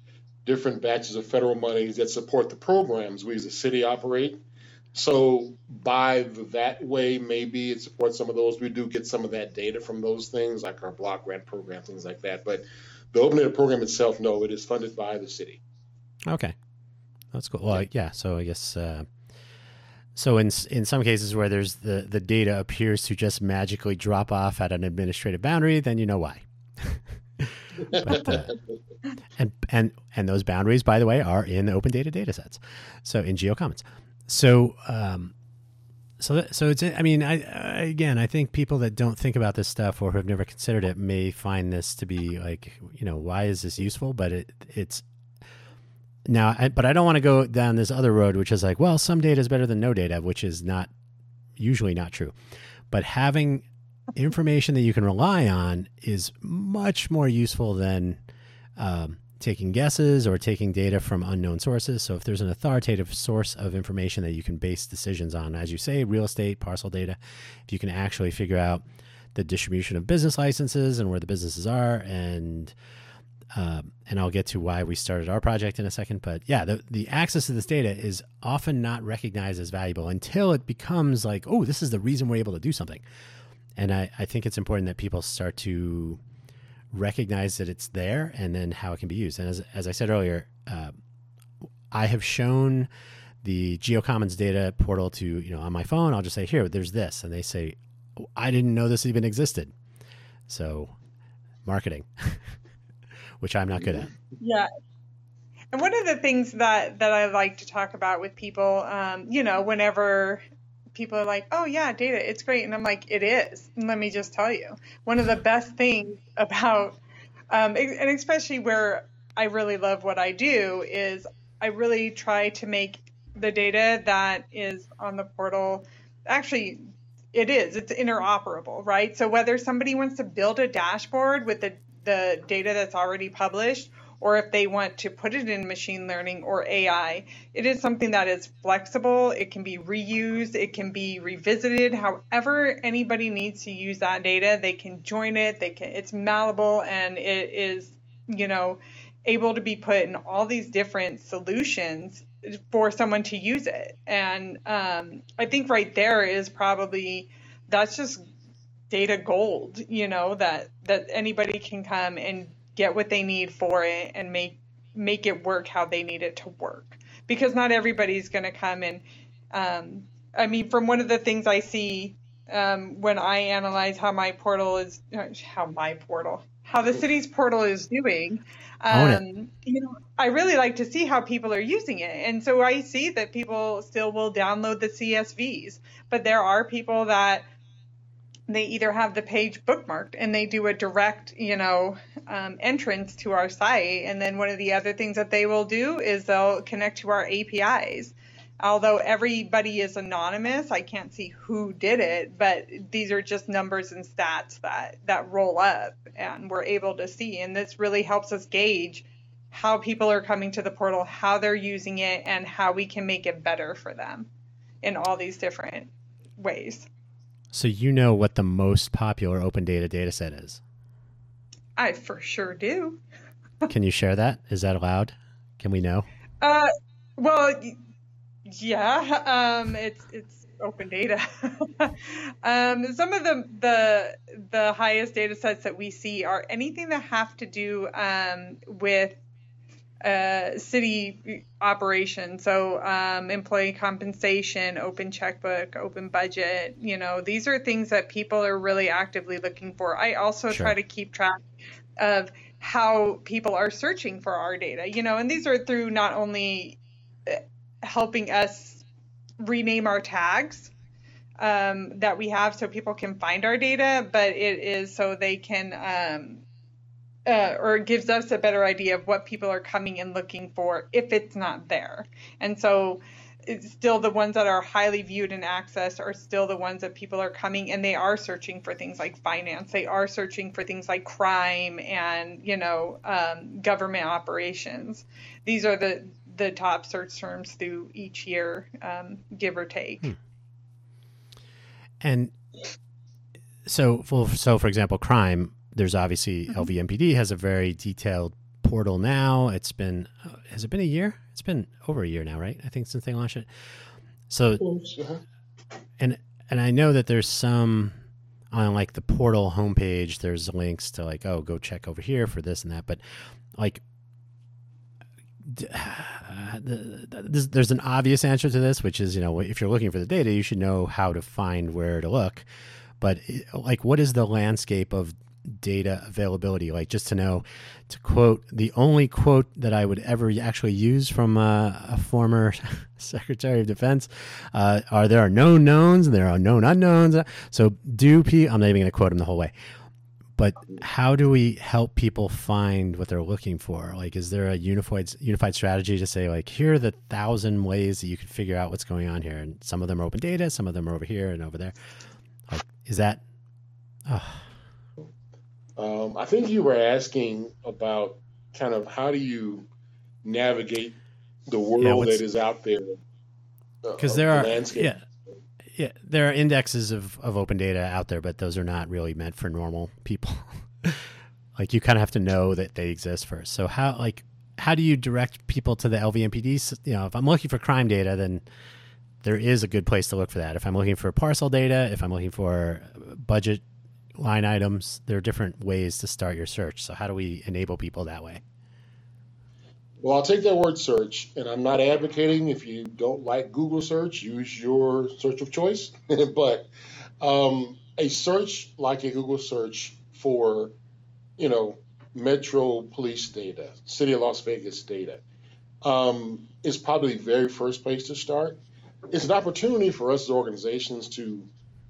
[SPEAKER 2] different batches of federal monies that support the programs we as a city operate. So by that way, maybe it supports some of those. We do get some of that data from those things, like our block grant program, things like that. But the open data program itself, no, it is funded by the city.
[SPEAKER 1] Okay, that's cool. Well, yeah. So I guess uh, so. In in some cases where there's the the data appears to just magically drop off at an administrative boundary, then you know why. but, uh, and and and those boundaries, by the way, are in open data data sets. So in GeoCommons. So um, so so it's I mean I, I, again I think people that don't think about this stuff or have never considered it may find this to be like you know why is this useful but it it's now I, but I don't want to go down this other road which is like well some data is better than no data which is not usually not true but having information that you can rely on is much more useful than um, taking guesses or taking data from unknown sources. So if there's an authoritative source of information that you can base decisions on, as you say, real estate, parcel data, if you can actually figure out the distribution of business licenses and where the businesses are and um, and I'll get to why we started our project in a second. But yeah, the, the access to this data is often not recognized as valuable until it becomes like, oh, this is the reason we're able to do something. And I, I think it's important that people start to recognize that it's there and then how it can be used. And as, as I said earlier, uh, I have shown the GeoCommons data portal to, you know, on my phone, I'll just say, here, there's this. And they say, oh, I didn't know this even existed. So marketing, which I'm not good at.
[SPEAKER 3] Yeah. And one of the things that, that I like to talk about with people, um, you know, whenever people are like, "Oh yeah, data, it's great," and I'm like, "It is." And let me just tell you, one of the best things about, um, and especially where I really love what I do is I really try to make the data that is on the portal actually it is it's interoperable right so whether somebody wants to build a dashboard with the, the data that's already published or if they want to put it in machine learning or AI, it is something that is flexible. It can be reused. It can be revisited. However, anybody needs to use that data, they can join it. They can. It's malleable and it is, you know, able to be put in all these different solutions for someone to use it. And um, I think right there is probably that's just data gold, you know, that that anybody can come and get what they need for it and make make it work how they need it to work. Because not everybody's going to come and um, I mean, from one of the things I see um, when I analyze how my portal is, how my portal, how the city's portal is doing, um, you know, I really like to see how people are using it. And so I see that people still will download the CSVs, but there are people that they either have the page bookmarked and they do a direct, you know, um, entrance to our site. And then one of the other things that they will do is they'll connect to our APIs although everybody is anonymous, I can't see who did it, but these are just numbers and stats that that roll up and we're able to see and this really helps us gauge how people are coming to the portal, how they're using it and how we can make it better for them in all these different ways.
[SPEAKER 1] So you know what the most popular open data dataset is?
[SPEAKER 3] I for sure do.
[SPEAKER 1] can you share that? Is that allowed? Can we know?
[SPEAKER 3] Uh well, yeah, um, it's it's open data. um, some of the the the highest data sets that we see are anything that have to do um, with uh, city operations. So um, employee compensation, open checkbook, open budget. You know, these are things that people are really actively looking for. I also sure. try to keep track of how people are searching for our data. You know, and these are through not only helping us rename our tags um, that we have so people can find our data, but it is so they can, um, uh, or gives us a better idea of what people are coming and looking for if it's not there. And so it's still the ones that are highly viewed and accessed are still the ones that people are coming and they are searching for things like finance. They are searching for things like crime and, you know, um, government operations. These are the, the top search terms through each year, um, give or take. Hmm.
[SPEAKER 1] And so, so for example, crime. There's obviously mm-hmm. LVMPD has a very detailed portal now. It's been uh, has it been a year? It's been over a year now, right? I think since they launched it. So, and and I know that there's some on like the portal homepage. There's links to like, oh, go check over here for this and that. But like, there's an obvious answer to this, which is you know if you're looking for the data, you should know how to find where to look. But like, what is the landscape of data availability? Like, just to know, to quote the only quote that I would ever actually use from a, a former Secretary of Defense uh, are there are known knowns and there are known unknowns. So do P. I'm not even going to quote him the whole way but how do we help people find what they're looking for like is there a unified unified strategy to say like here are the thousand ways that you can figure out what's going on here and some of them are open data some of them are over here and over there like is that
[SPEAKER 2] oh. Um, i think you were asking about kind of how do you navigate the world yeah, that is out there
[SPEAKER 1] because uh, there are landscape. yeah yeah, there are indexes of, of open data out there, but those are not really meant for normal people. like you kind of have to know that they exist first. So how like how do you direct people to the LVMPD? You know, if I'm looking for crime data, then there is a good place to look for that. If I'm looking for parcel data, if I'm looking for budget line items, there are different ways to start your search. So how do we enable people that way?
[SPEAKER 2] Well, I'll take that word search, and I'm not advocating if you don't like Google search, use your search of choice. but um, a search like a Google search for, you know, Metro Police data, City of Las Vegas data, um, is probably the very first place to start. it's an opportunity for us as organizations to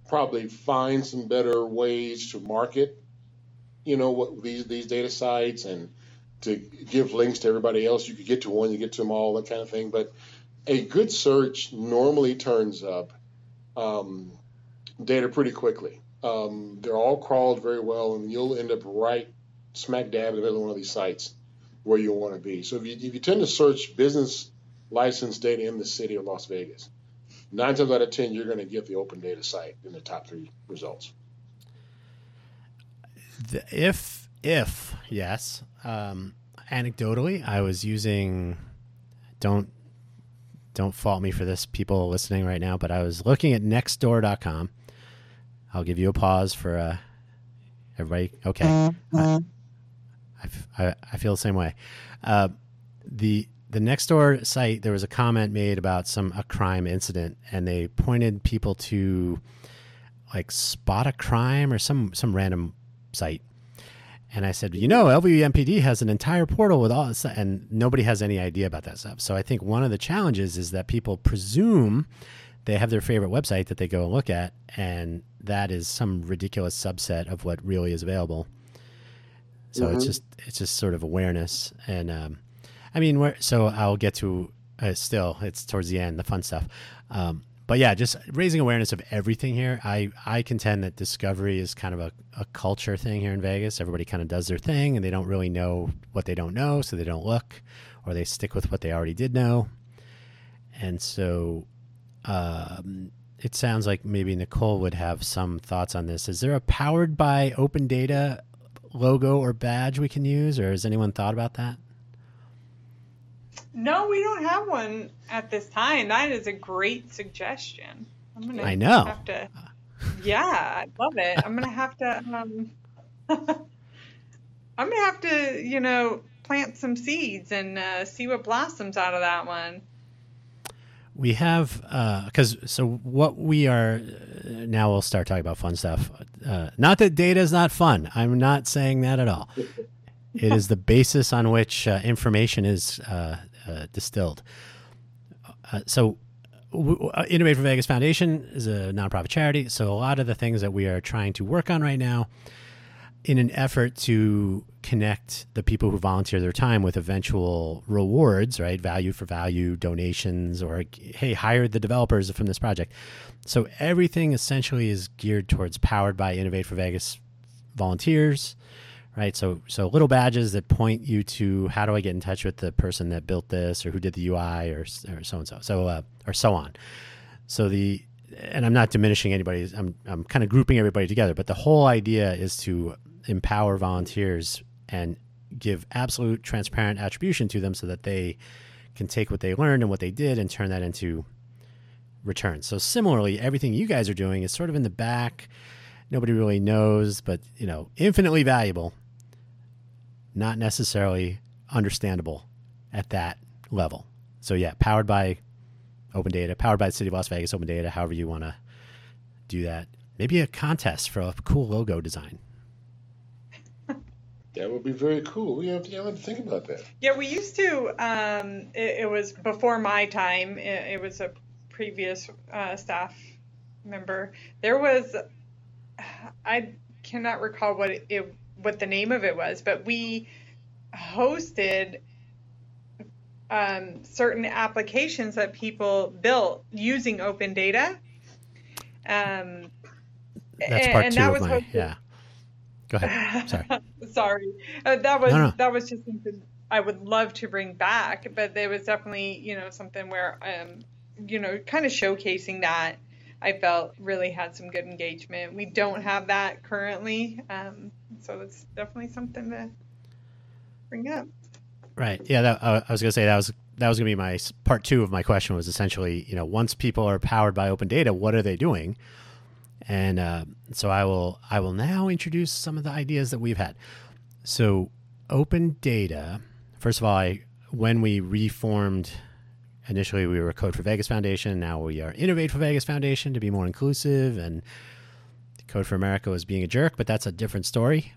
[SPEAKER 2] probably find some better ways to market, you know, what these these data sites and to give links to everybody else. You could get to one, you get to them all, that kind of thing. But a good search normally turns up um, data pretty quickly. Um, they're all crawled very well, and you'll end up right smack dab in the middle of one of these sites where you want to be. So if you, if you tend to search business license data in the city of Las Vegas, nine times out of ten, you're going to get the open data site in the top three results.
[SPEAKER 1] The, if if yes, um, anecdotally, I was using. Don't don't fault me for this, people listening right now, but I was looking at Nextdoor.com. I'll give you a pause for uh, everybody. Okay, uh, I, I, I feel the same way. Uh, the the Nextdoor site, there was a comment made about some a crime incident, and they pointed people to like Spot a Crime or some some random site. And I said, you know, LVMPD has an entire portal with all this, and nobody has any idea about that stuff. So I think one of the challenges is that people presume they have their favorite website that they go and look at, and that is some ridiculous subset of what really is available. So mm-hmm. it's just it's just sort of awareness, and um, I mean, so I'll get to uh, still it's towards the end the fun stuff. Um, but yeah, just raising awareness of everything here. I, I contend that discovery is kind of a, a culture thing here in Vegas. Everybody kind of does their thing and they don't really know what they don't know, so they don't look or they stick with what they already did know. And so um, it sounds like maybe Nichole would have some thoughts on this. Is there a powered by open data logo or badge we can use, or has anyone thought about that?
[SPEAKER 3] No, we don't have one at this time. That is a great suggestion.
[SPEAKER 1] I'm gonna I know.
[SPEAKER 3] Have to, yeah, I love it. I'm gonna have to. Um, I'm gonna have to, you know, plant some seeds and uh, see what blossoms out of that one.
[SPEAKER 1] We have because uh, so what we are now. We'll start talking about fun stuff. Uh, not that data is not fun. I'm not saying that at all. it is the basis on which uh, information is uh, distilled. Uh, so, w- uh, Innovate for Vegas Foundation is a nonprofit charity. So, a lot of the things that we are trying to work on right now, in an effort to connect the people who volunteer their time with eventual rewards, right? Value for value, donations, or hey, hire the developers from this project. So, everything essentially is geared towards powered by Innovate for Vegas volunteers right? So so little badges that point you to how do I get in touch with the person that built this or who did the UI or or so and so so uh, or so on. So the and I'm not diminishing anybody. I'm I'm kind of grouping everybody together, but the whole idea is to empower volunteers and give absolute transparent attribution to them so that they can take what they learned and what they did and turn that into returns. So similarly, everything you guys are doing is sort of in the back nobody really knows, but you know, infinitely valuable. Not necessarily understandable at that level. So yeah, powered by open data, powered by the city of Las Vegas open data, however you want to do that. Maybe a contest for a cool logo design.
[SPEAKER 2] That would be very cool. We have to, have to think about that.
[SPEAKER 3] Yeah, we used to. Um, it, it, was before my time. It, it was a previous uh, staff member. There was I cannot recall what it, what the name of it was, but we hosted um, certain applications that people built using open data. Um,
[SPEAKER 1] That's part and, two and that of my hosted... yeah. Go ahead. Sorry.
[SPEAKER 3] Sorry. Uh, that was no, no. that was just something I would love to bring back, but there was definitely you know something where um, you know kind of showcasing that I felt really had some good engagement. We don't have that currently, um, so it's definitely something to bring up.
[SPEAKER 1] Right. Yeah. That, uh, I was to say that was that was to be my part two of my question was essentially you know once people are powered by open data, what are they doing? And uh, so I will I will now introduce some of the ideas that we've had. So open data. First of all, I, when we reformed initially we were Code for Vegas Foundation. Now we are Innovate for Vegas Foundation to be more inclusive. And Code for America was being a jerk, but that's a different story.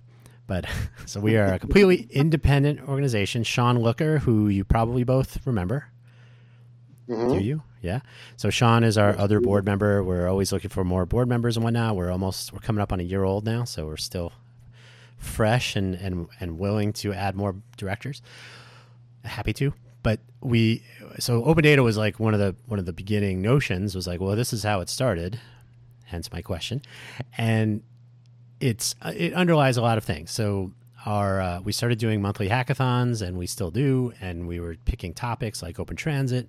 [SPEAKER 1] But so we are a completely independent organization. Sean Looker, who you probably both remember, Mm-hmm. Do you? Yeah. So Sean is our other board member. We're always looking for more board members and whatnot. We're almost we're coming up on a year old now, so we're still fresh and and and willing to add more directors. Happy to. But we so open data was like one of the one of the beginning notions was like, well, this is how it started. Hence my question. And it's it underlies a lot of things. So our uh, we started doing monthly hackathons and we still do and we were picking topics like open transit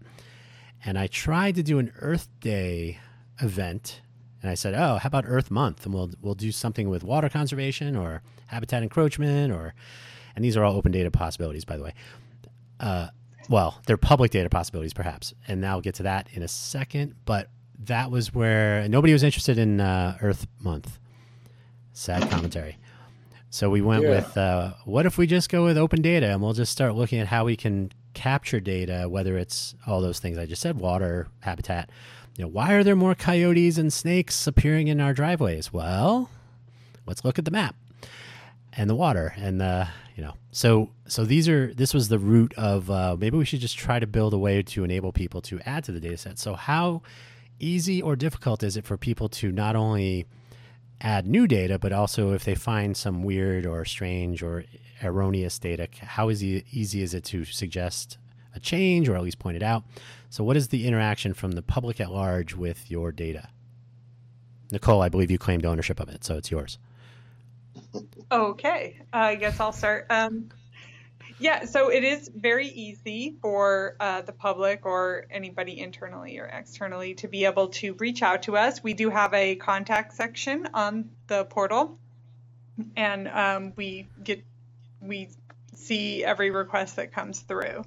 [SPEAKER 1] and I tried to do an Earth Day event, and I said, "Oh, how about Earth Month? And we'll we'll do something with water conservation or habitat encroachment, or." And these are all open data possibilities, by the way. Uh, well, they're public data possibilities, perhaps, and now we'll get to that in a second. But that was where nobody was interested in uh, Earth Month. Sad commentary. So we went yeah. with uh, what if we just go with open data and we'll just start looking at how we can capture data, whether it's all those things I just said, water, habitat. You know, why are there more coyotes and snakes appearing in our driveways? Well, let's look at the map and the water and the you know so so these are this was the root of uh, maybe we should just try to build a way to enable people to add to the data set so how easy or difficult is it for people to not only add new data but also if they find some weird or strange or erroneous data, how easy is it to suggest a change or at least point it out? So, what is the interaction from the public at large with your data? Nichole, I believe you claimed ownership of it, so it's yours.
[SPEAKER 3] Okay, I guess I'll start. Um, yeah, so it is very easy for uh, the public or anybody internally or externally to be able to reach out to us. We do have a contact section on the portal, and um, we get we see every request that comes through.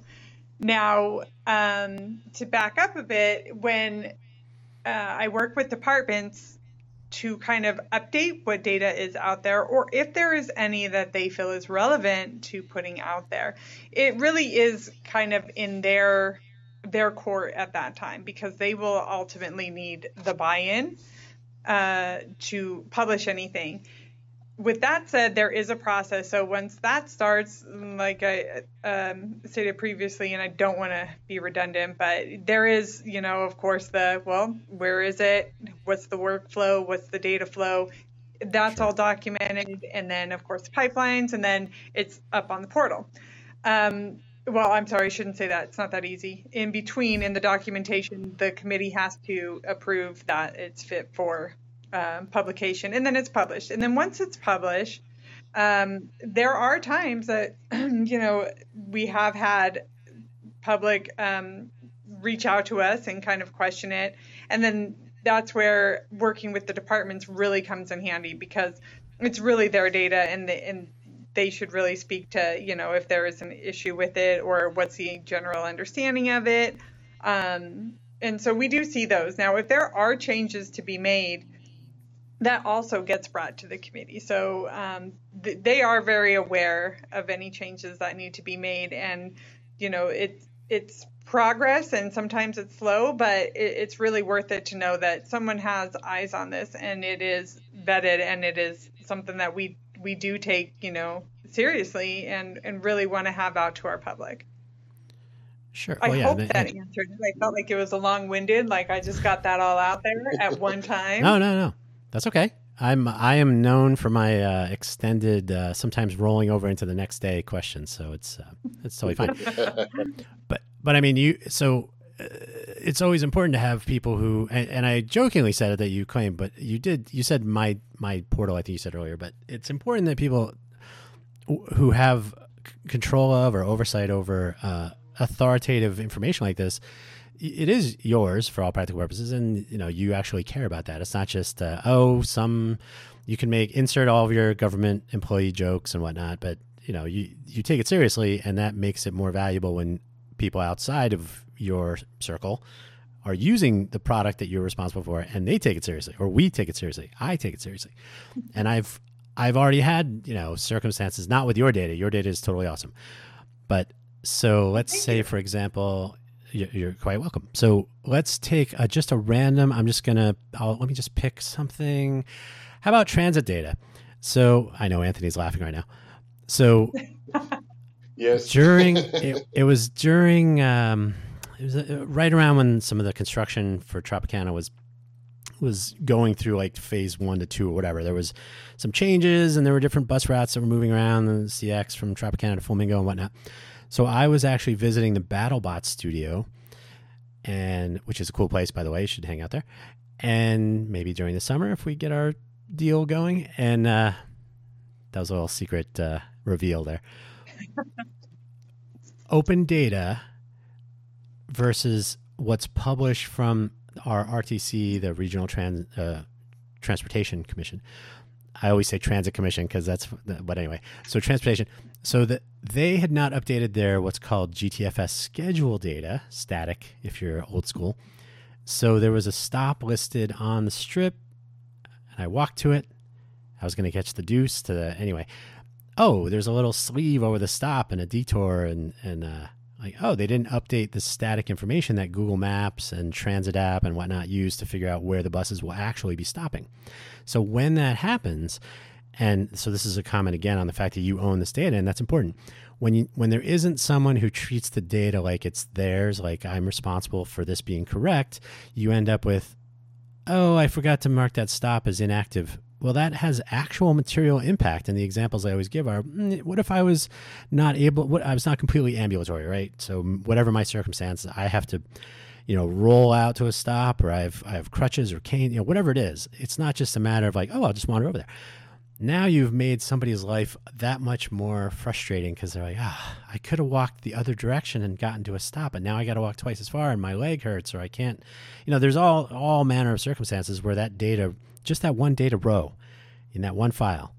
[SPEAKER 3] Now, um, to back up a bit, when uh, I work with departments to kind of update what data is out there, or if there is any that they feel is relevant to putting out there, it really is kind of in their their court at that time because they will ultimately need the buy-in uh, to publish anything with that said, there is a process. So once that starts, like I um, stated previously, and I don't want to be redundant, but there is, you know, of course, the well, where is it? What's the workflow? What's the data flow? That's sure. all documented, and then of course the pipelines, and then it's up on the portal. Um, well, I'm sorry, I shouldn't say that. It's not that easy. In between, in the documentation, the committee has to approve that it's fit for um, publication, and then it's published. And then once it's published, um, there are times that you know we have had public um, reach out to us and kind of question it, and then that's where working with the departments really comes in handy because it's really their data and the, and they should really speak to you know if there is an issue with it or what's the general understanding of it. Um, and so we do see those. Now if there are changes to be made that also gets brought to the committee. So um, th- they are very aware of any changes that need to be made, and you know it's it's progress, and sometimes it's slow, but it, it's really worth it to know that someone has eyes on this, and it is vetted, and it is something that we we do take you know seriously, and and really want to have out to our public.
[SPEAKER 1] Sure.
[SPEAKER 3] I yeah, hope that answered. I felt like it was a long winded, like I just got that all out there at one time.
[SPEAKER 1] No, no, no. That's okay. I'm I am known for my uh, extended, uh, sometimes rolling over into the next day questions, so it's uh, it's totally fine. but but I mean, you so uh, it's always important to have people who and, and, I jokingly said it that you claim, but you did you said my my portal. I think you said earlier, but it's important that people who have control of or oversight over uh, authoritative information like this it is yours for all practical purposes, and you know you actually care about that. It's not just uh, oh some you can make insert all of your government employee jokes and whatnot, but you know you you take it seriously, and that makes it more valuable when people outside of your circle are using the product that you're responsible for, and they take it seriously, or we take it seriously. I take it seriously, and I've I've already had you know circumstances not with your data. Your data is totally awesome, but so let's Thank say, you. for example, you're quite welcome. So let's take a, just a random. I'm just gonna. I'll, let me just pick something. How about transit data? So I know Anthony's laughing right now. So
[SPEAKER 2] yes,
[SPEAKER 1] during it, it was during um, it was uh, right around when some of the construction for Tropicana was was going through like phase one to two or whatever. There was some changes and there were different bus routes that were moving around the CX from Tropicana to Flamingo and whatnot. So I was actually visiting the BattleBot studio, and which is a cool place by the way. You should hang out there, and maybe during the summer if we get our deal going. And uh, that was a little secret uh, reveal there. Open data versus what's published from our RTC, the Regional Trans uh, Transportation Commission. I always say Transit Commission because that's, but anyway. So transportation. So that they had not updated their what's called GTFS schedule data, static if you're old school. So there was a stop listed on the strip, and I walked to it. I was going to catch the deuce to the anyway. Oh, there's a little sleeve over the stop and a detour and and uh, like oh they didn't update the static information that google maps and transit app and whatnot use to figure out where the buses will actually be stopping so when that happens and so this is a comment again on the fact that you own this data and that's important when you when there isn't someone who treats the data like it's theirs like i'm responsible for this being correct you end up with oh i forgot to mark that stop as inactive well, that has actual material impact. And the examples I always give are mm, what if I was not able, what, I was not completely ambulatory, right? So, whatever my circumstance, I have to, you know, roll out to a stop or I have, I have crutches or cane, you know, whatever it is. It's not just a matter of like, oh, I'll just wander over there. Now you've made somebody's life that much more frustrating because they're like, ah, I could have walked the other direction and gotten to a stop, and now I got to walk twice as far, and my leg hurts, or I can't. You know, there's all all manner of circumstances where that data just that one data row in that one file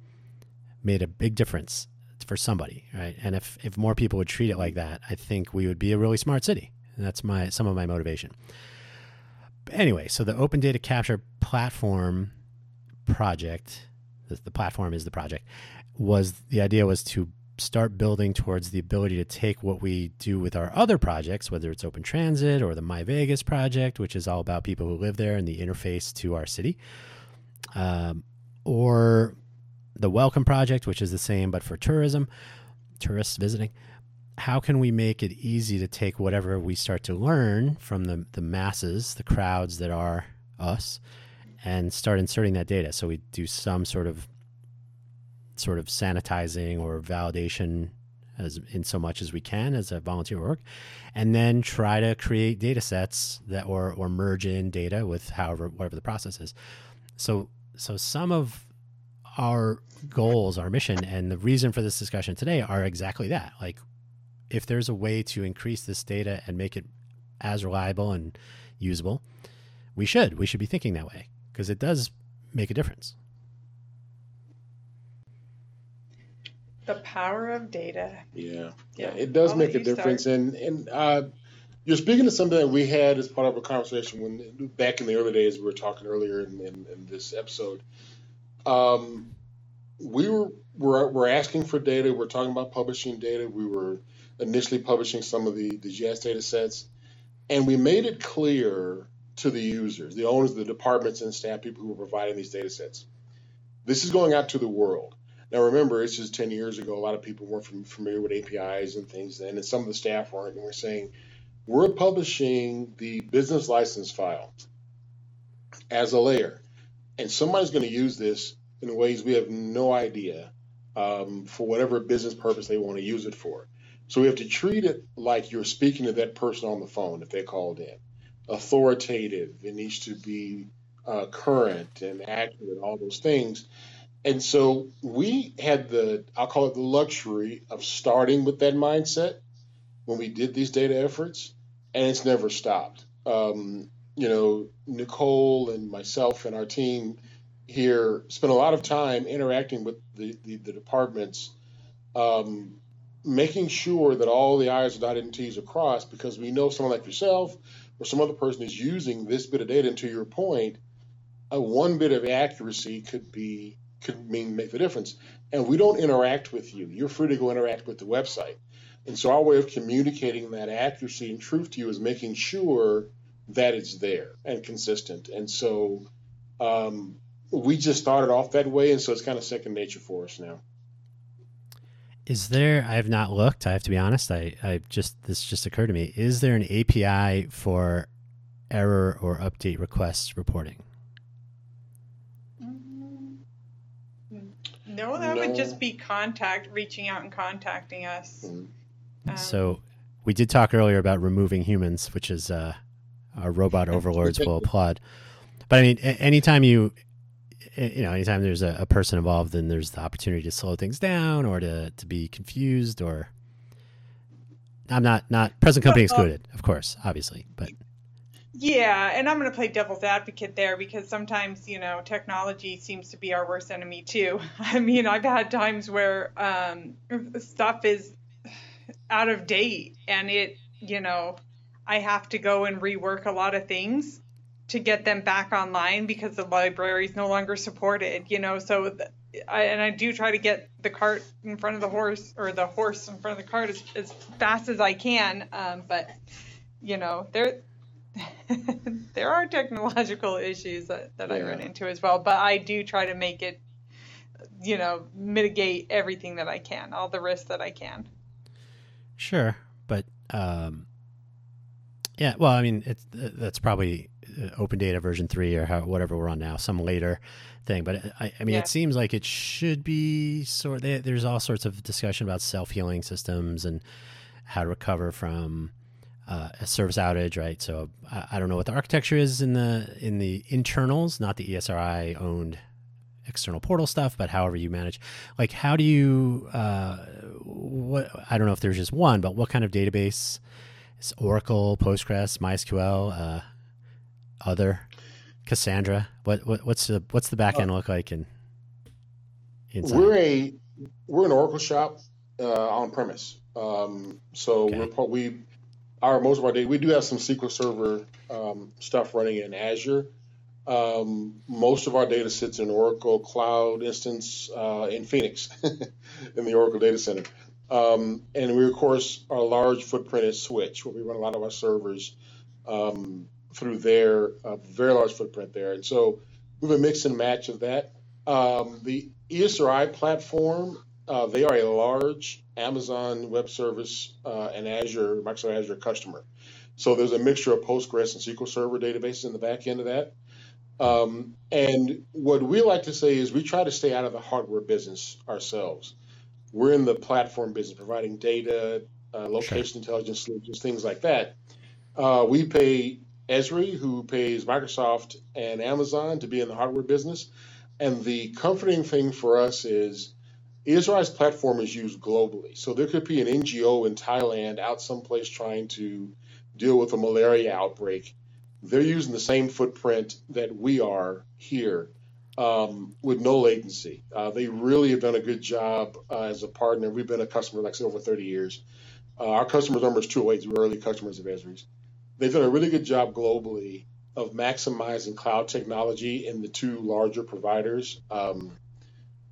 [SPEAKER 1] made a big difference for somebody, right? And if, if more people would treat it like that, I think we would be a really smart city. And that's my some of my motivation. But anyway, so the open data capture platform project, the, the platform is the project, was the idea was to start building towards the ability to take what we do with our other projects, whether it's open transit or the My Vegas project, which is all about people who live there and the interface to our city, um, or the Welcome Project, which is the same but for tourism, tourists visiting. How can we make it easy to take whatever we start to learn from the, the masses, the crowds that are us, and start inserting that data? So we do some sort of sort of sanitizing or validation as in so much as we can as a volunteer work, and then try to create data sets that or or merge in data with however whatever the process is. So so some of our goals, our mission, and the reason for this discussion today are exactly that. Like, if there's a way to increase this data and make it as reliable and usable, we should. We should be thinking that way because it does make a difference.
[SPEAKER 3] The power of data.
[SPEAKER 2] Yeah, yeah, it does I'll make a difference. Start. And and uh, you're speaking to something that we had as part of a conversation when back in the early days we were talking earlier in, in, in this episode. Um, we were, were were asking for data. We're talking about publishing data. We were initially publishing some of the the GIS data sets, and we made it clear to the users, the owners, the departments, and staff people who are providing these data sets. This is going out to the world. Now, remember, it's just 10 years ago. A lot of people weren't familiar with APIs and things then, and some of the staff weren't. And we're saying, we're publishing the business license file as a layer, and somebody's going to use this in ways we have no idea um, for whatever business purpose they want to use it for. So we have to treat it like you're speaking to that person on the phone if they called in. Authoritative, it needs to be uh, current and accurate, all those things. And so we had the, I'll call it the luxury of starting with that mindset when we did these data efforts and it's never stopped. Um, you know, Nichole and myself and our team here spent a lot of time interacting with the, the, the departments, um, making sure that all the I's are dotted and T's are crossed because we know someone like yourself or some other person is using this bit of data. And to your point, a one bit of accuracy could be could mean make the difference. And we don't interact with you. You're free to go interact with the website. And so our way of communicating that accuracy and truth to you is making sure that it's there and consistent. And so um, we just started off that way, and so it's kind of second nature for us now.
[SPEAKER 1] Is there? I have not looked. I have to be honest. I, I just this just occurred to me. Is there an API for error or update request reporting?
[SPEAKER 3] No, that would just be contact, reaching out and contacting us.
[SPEAKER 2] Mm-hmm.
[SPEAKER 3] Um,
[SPEAKER 1] So we did talk earlier about removing humans, which is uh, our robot overlords will applaud. But I mean, anytime you, you know, anytime there's a, a person involved, then there's the opportunity to slow things down or to, to be confused or. I'm not not present company excluded, of course, obviously, but
[SPEAKER 3] Yeah, and I'm going to play devil's advocate there because sometimes, you know, technology seems to be our worst enemy too. I mean, I've had times where um, stuff is out of date and it, you know, I have to go and rework a lot of things to get them back online because the library is no longer supported, you know, so th- I, and I do try to get the cart in front of the horse or the horse in front of the cart as, as fast as I can, um, but you know, there there are technological issues that, that I run into as well, but I do try to make it, you know, mitigate everything that I can, all the risks that I can.
[SPEAKER 1] Sure, but um, yeah. Well, I mean, it's that's probably Open Data version three or how, whatever we're on now, some later thing. But uh, I, I mean,
[SPEAKER 3] Yeah.
[SPEAKER 1] it seems like it should be sort. They, there's all sorts of discussion about self healing systems and how to recover from uh, a service outage, right? So I, I don't know what the architecture is in the in the internals, not the ESRI owned external portal stuff, but however you manage, like how do you, uh, what, I don't know if there's just one, but what kind of database is Oracle, Postgres, MySQL, uh, other Cassandra? What, what, what's the, what's the back end look like in, inside?
[SPEAKER 2] We're a we're an Oracle shop uh, on premise. Um, so
[SPEAKER 1] Okay.
[SPEAKER 2] we're we our most of our data we do have some SQL Server um, stuff running in Azure. Um, most of our data sits in Oracle Cloud instance uh, in Phoenix, in the Oracle data center. Um, and we of course our large footprint is Switch, where we run a lot of our servers um, through their uh, very large footprint there. And so we have a mix and match of that. Um, the ESRI platform, uh, they are a large Amazon Web Service uh, and Azure, Microsoft Azure customer. So there's a mixture of Postgres and SQL Server databases in the back end of that. Um, and what we like to say is we try to stay out of the hardware business ourselves. We're in the platform business, providing data, uh, location intelligence solutions, things like that. Uh, we pay Esri, who pays Microsoft and Amazon to be in the hardware business. And the comforting thing for us is Esri's platform is used globally. So there could be an NGO in Thailand out someplace trying to deal with a malaria outbreak. They're using the same footprint that we are here um, with no latency. Uh, they really have done a good job uh, as a partner. We've been a customer, like over 30 years. Uh, our customer number is 208. We're early customers of Esri's. They've done a really good job globally of maximizing cloud technology in the two larger providers um,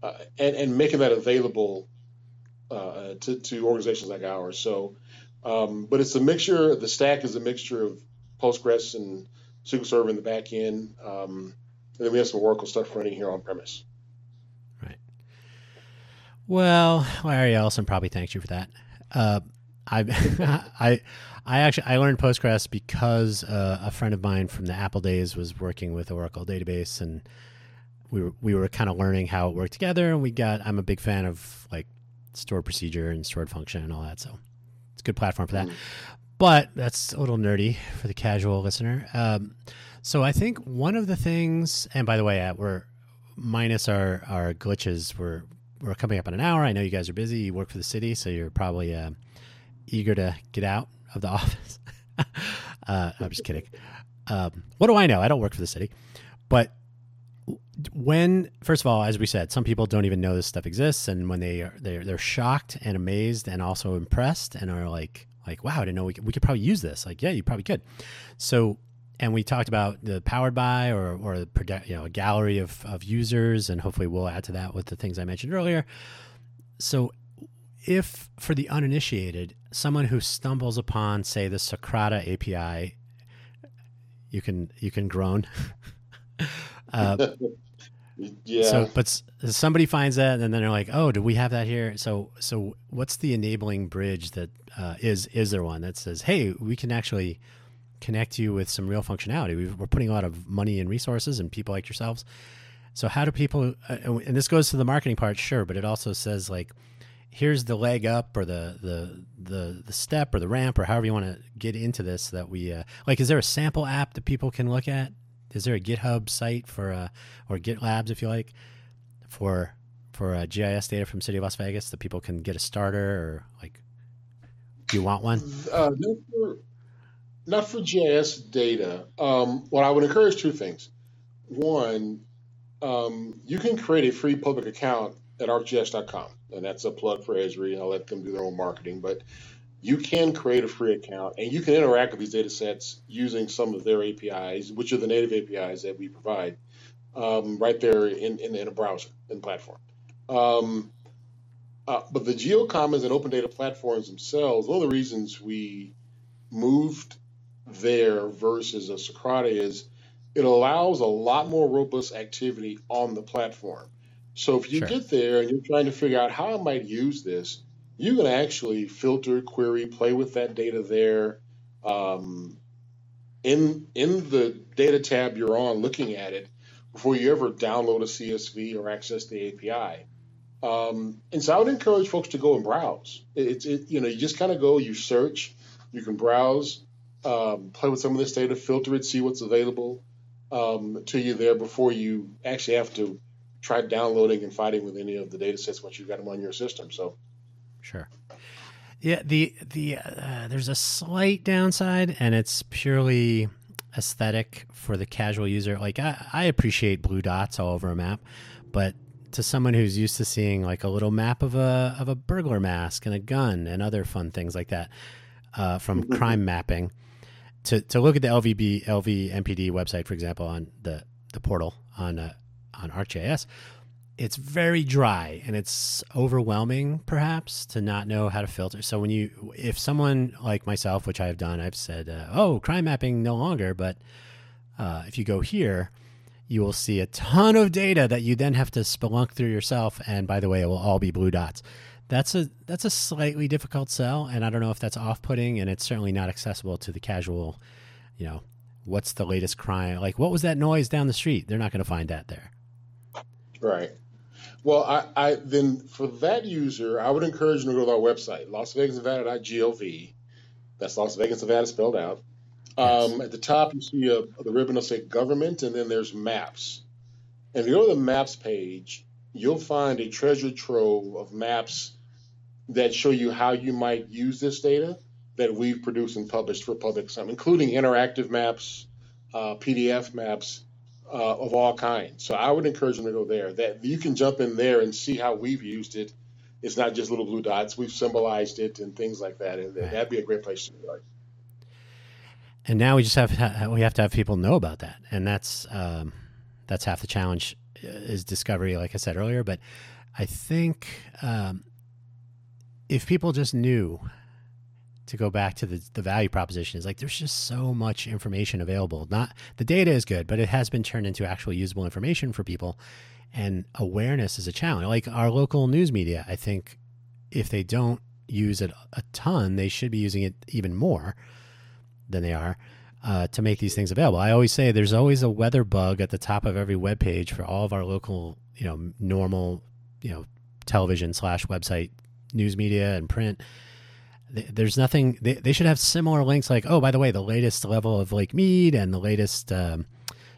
[SPEAKER 2] uh, and, and making that available uh, to, to organizations like ours. So, um, but it's a mixture, the stack is a mixture of Postgres and SQL Server in the back end. Um, and then we have some Oracle stuff running here on premise. Right.
[SPEAKER 1] Well, Larry Ellison probably thanks you for that. Uh, I, I, I actually I learned Postgres because uh, a friend of mine from the Apple days was working with Oracle database, and we were we were kind of learning how it worked together. And we got I'm a big fan of like stored procedure and stored function and all that, so it's a good platform for that.
[SPEAKER 2] Mm.
[SPEAKER 1] But that's a little nerdy for the casual listener. Um, so I think one of the things, and by the way, uh, we're minus our our glitches, we're we're coming up on an hour. I know you guys are busy. You work for the city, so you're probably uh, eager to get out of the office. uh, I'm just kidding. Um, what do I know? I don't work for the city. But when, first of all, as we said, some people don't even know this stuff exists, and when they are they're, they're shocked and amazed and also impressed and are like like wow, I didn't know we could, we could probably use this. Like yeah, you probably could. So and we talked about the powered by or or you know a gallery of of users, and hopefully we'll add to that with the things I mentioned earlier. So, if for the uninitiated, someone who stumbles upon, say, the Socrata API, you can you can groan. uh,
[SPEAKER 2] Yeah.
[SPEAKER 1] So, but somebody finds that, and then they're like, "Oh, do we have that here?" So, so what's the enabling bridge that uh, is? Is there one that says, "Hey, we can actually connect you with some real functionality"? We've, we're putting a lot of money and resources and people like yourselves. So, how do people? Uh, and this goes to the marketing part, sure, but it also says like, here's the leg up or the the the the step or the ramp or however you want to get into this so that we uh, like is there a sample app that people can look at is there a github site for uh, or gitlabs if you like for for uh, gis data from city of las vegas that people can get a starter or like do you want one
[SPEAKER 2] Uh, not, for, not for GIS data. Um, well, I would encourage two things. One, um, you can create a free public account at arcgis.com, and that's a plug for Esri. And I'll let them do their own marketing, but you can create a free account and you can interact with these data sets using some of their APIs, which are the native APIs that we provide um, right there in, in, in a browser and platform. Um, uh, but the GeoCommons and open data platforms themselves, one of the reasons we moved there versus a Socrata is it allows a lot more robust activity on the platform. So if you
[SPEAKER 1] sure
[SPEAKER 2] get there and you're trying to figure out how I might use this, you can actually filter, query, play with that data there. Um, in in the data tab you're on, looking at it before you ever download a CSV or access the API. Um, and so I would encourage folks to go and browse. It's it, you know you just kind of go, you search, you can browse, um, play with some of this data, filter it, see what's available um, to you there before you actually have to try downloading and fighting with any of the data sets once you've got them on your system. So.
[SPEAKER 1] Sure. Yeah the the uh, there's a slight downside and it's purely aesthetic for the casual user. Like I, I appreciate blue dots all over a map but to someone who's used to seeing like a little map of a of a burglar mask and a gun and other fun things like that uh, from crime mapping to, to look at the LVB LV MPD website, for example, on the, the portal on uh, on ArcGIS, it's very dry and it's overwhelming, perhaps, to not know how to filter. So when you, if someone like myself, which I have done, I've said, uh, "Oh, crime mapping no longer," but uh, if you go here, you will see a ton of data that you then have to spelunk through yourself. And by the way, it will all be blue dots. That's a that's a slightly difficult sell, and I don't know if that's off-putting, and it's certainly not accessible to the casual. You know, what's the latest crime? Like, what was that noise down the street? They're not going to find that there.
[SPEAKER 2] Right. Well, I, I then for that user, I would encourage them to go to our website, lasvegasnevada.gov. That's Las Vegas, Nevada spelled out.
[SPEAKER 1] Yes.
[SPEAKER 2] Um, at the top, you see a, the ribbon will say government, and then there's maps. And if you go to the maps page, you'll find a treasure trove of maps that show you how you might use this data that we've produced and published for public, some, including interactive maps, uh, PDF maps uh, of all kinds. So I would encourage them to go there. That you can jump in there and see how we've used it. It's not just little blue dots. We've symbolized it and things like that. And
[SPEAKER 1] Right.
[SPEAKER 2] that'd be a great place to start.
[SPEAKER 1] And now we just have ha- we have to have people know about that, and that's um, that's half the challenge uh, is discovery, like I said earlier. But I think um, if people just knew to go back to the, the value proposition is like there's just so much information available. Not the data is good, but it has been turned into actual usable information for people, and awareness is a challenge. Like our local news media, I think if they don't use it a ton, they should be using it even more than they are uh, to make these things available. I always say there's always a weather bug at the top of every web page for all of our local, you know, normal, you know, television slash website news media and print. Th- There's nothing. They, they should have similar links, like, oh, by the way, the latest level of Lake Mead and the latest um,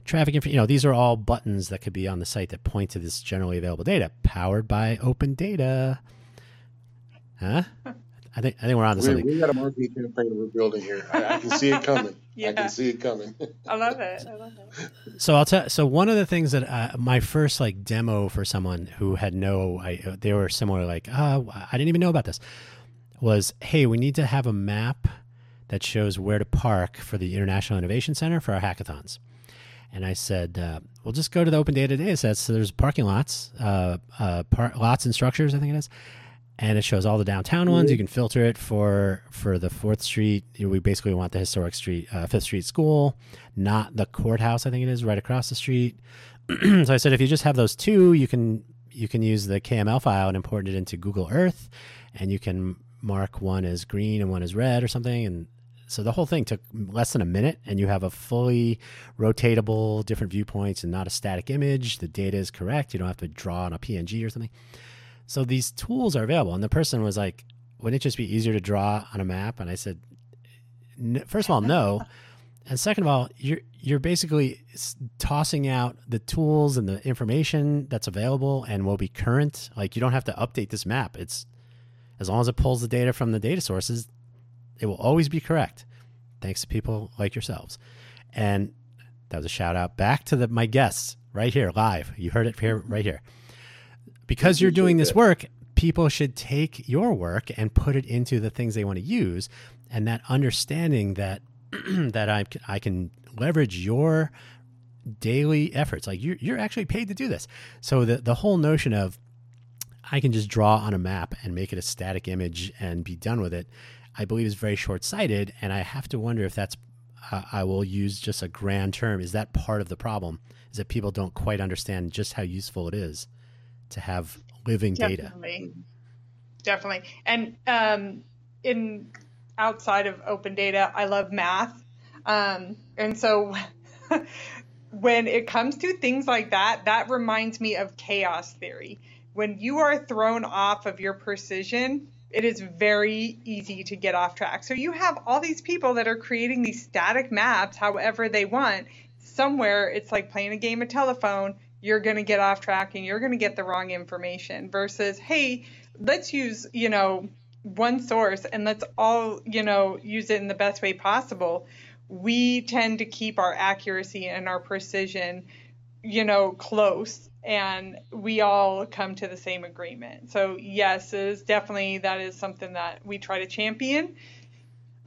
[SPEAKER 1] traffic info. You know, these are all buttons that could be on the site that point to this generally available data, powered by open data. Huh? I think I think we're on to
[SPEAKER 2] We,
[SPEAKER 1] something.
[SPEAKER 2] we got a marketing campaign we're building here. I, I can see it coming.
[SPEAKER 3] yeah.
[SPEAKER 2] I can see it coming.
[SPEAKER 3] I love it. I love it.
[SPEAKER 1] So I'll tell. So one of the things that uh, my first like demo for someone who had no, I they were similar. Like, oh, I didn't even know about this. Was hey, we need to have a map that shows where to park for the International Innovation Center for our hackathons. And I said, uh, we'll just go to the open data data sets. So there's parking lots, uh, uh, par- lots and structures, I think it is. and it shows all the downtown ones. You can filter it for for the Fourth Street. You know, we basically want the historic street, uh, Fifth Street School, not the courthouse. I think it is right across the street. so I said, if you just have those two, you can you can use the KML file and import it into Google Earth, and you can mark one as green and one as red or something. And so the whole thing took less than a minute, and you have a fully rotatable, different viewpoints, and not a static image. The data is correct. You don't have to draw on a PNG or something. So these tools are available. And the person was like, wouldn't it just be easier to draw on a map? And I said, first of all, no. And second of all, you're you're basically tossing out the tools and the information that's available and will be current. Like you don't have to update this map. It's as long as it pulls the data from the data sources, it will always be correct. Thanks to people like yourselves. And that was a shout out back to the, my guests right here live. You heard it here right here because you're doing this work, people should take your work and put it into the things they want to use. And that understanding that that I, I can leverage your daily efforts, like you're, you're actually paid to do this. So the, the whole notion of I can just draw on a map and make it a static image and be done with it, I believe is very short sighted. And I have to wonder if that's, uh, I will use just a grand term. Is that part of the problem? Is that people don't quite understand just how useful it is? to have living
[SPEAKER 3] Definitely.
[SPEAKER 1] data.
[SPEAKER 3] Definitely. And um, in outside of open data, I love math. Um, and so when it comes to things like that, that reminds me of chaos theory. When you are thrown off of your precision, it is very easy to get off track. So you have all these people that are creating these static maps however they want. Somewhere it's like playing a game of telephone you're going to get off track and you're going to get the wrong information versus, hey, let's use, you know, one source and let's all, you know, use it in the best way possible. We tend to keep our accuracy and our precision, you know, close and we all come to the same agreement. So, yes, is definitely that is something that we try to champion.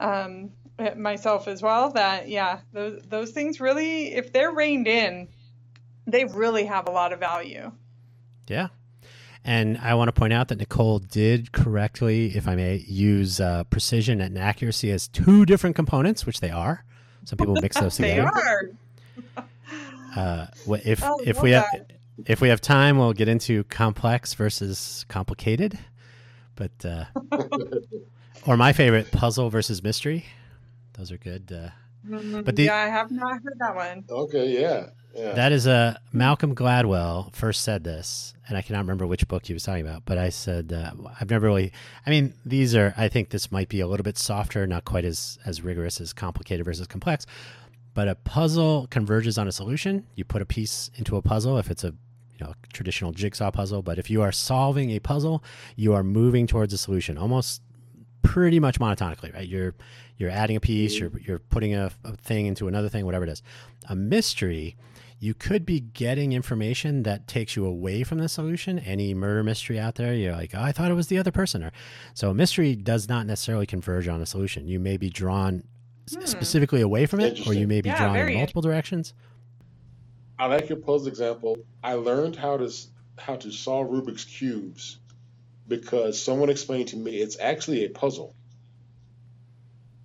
[SPEAKER 3] Um, myself as well that yeah those those things really if they're reined in they really have a lot of value.
[SPEAKER 1] Yeah. And I want to point out that Nichole did correctly, if I may, use uh, precision and accuracy as two different components, which they are. Some people mix those together.
[SPEAKER 3] they are.
[SPEAKER 1] Uh, if oh, if we have if we have time, we'll get into complex versus complicated. But uh, or my favorite, puzzle versus mystery. Those are good. Uh,
[SPEAKER 3] mm-hmm. But the, yeah, I have not heard that one.
[SPEAKER 2] Okay, yeah.
[SPEAKER 1] That is a Malcolm Gladwell first said this, and I cannot remember which book he was talking about. But I said uh, I've never really. I mean, these are. I think this might be a little bit softer, not quite as as rigorous as complicated versus complex. But a puzzle converges on a solution. You put a piece into a puzzle if it's a you know traditional jigsaw puzzle. But if you are solving a puzzle, you are moving towards a solution almost pretty much monotonically, right? You're you're adding a piece, you're you're putting a, a thing into another thing, whatever it is. A mystery you could be getting information that takes you away from the solution. Any murder mystery out there, you're like, oh, I thought it was the other person. Or, so a mystery does not necessarily converge on a solution. You may be drawn hmm. specifically away from it, or you may be yeah, drawn in multiple directions.
[SPEAKER 2] I like your puzzle example. I learned how to how to solve Rubik's cubes because someone explained to me it's actually a puzzle.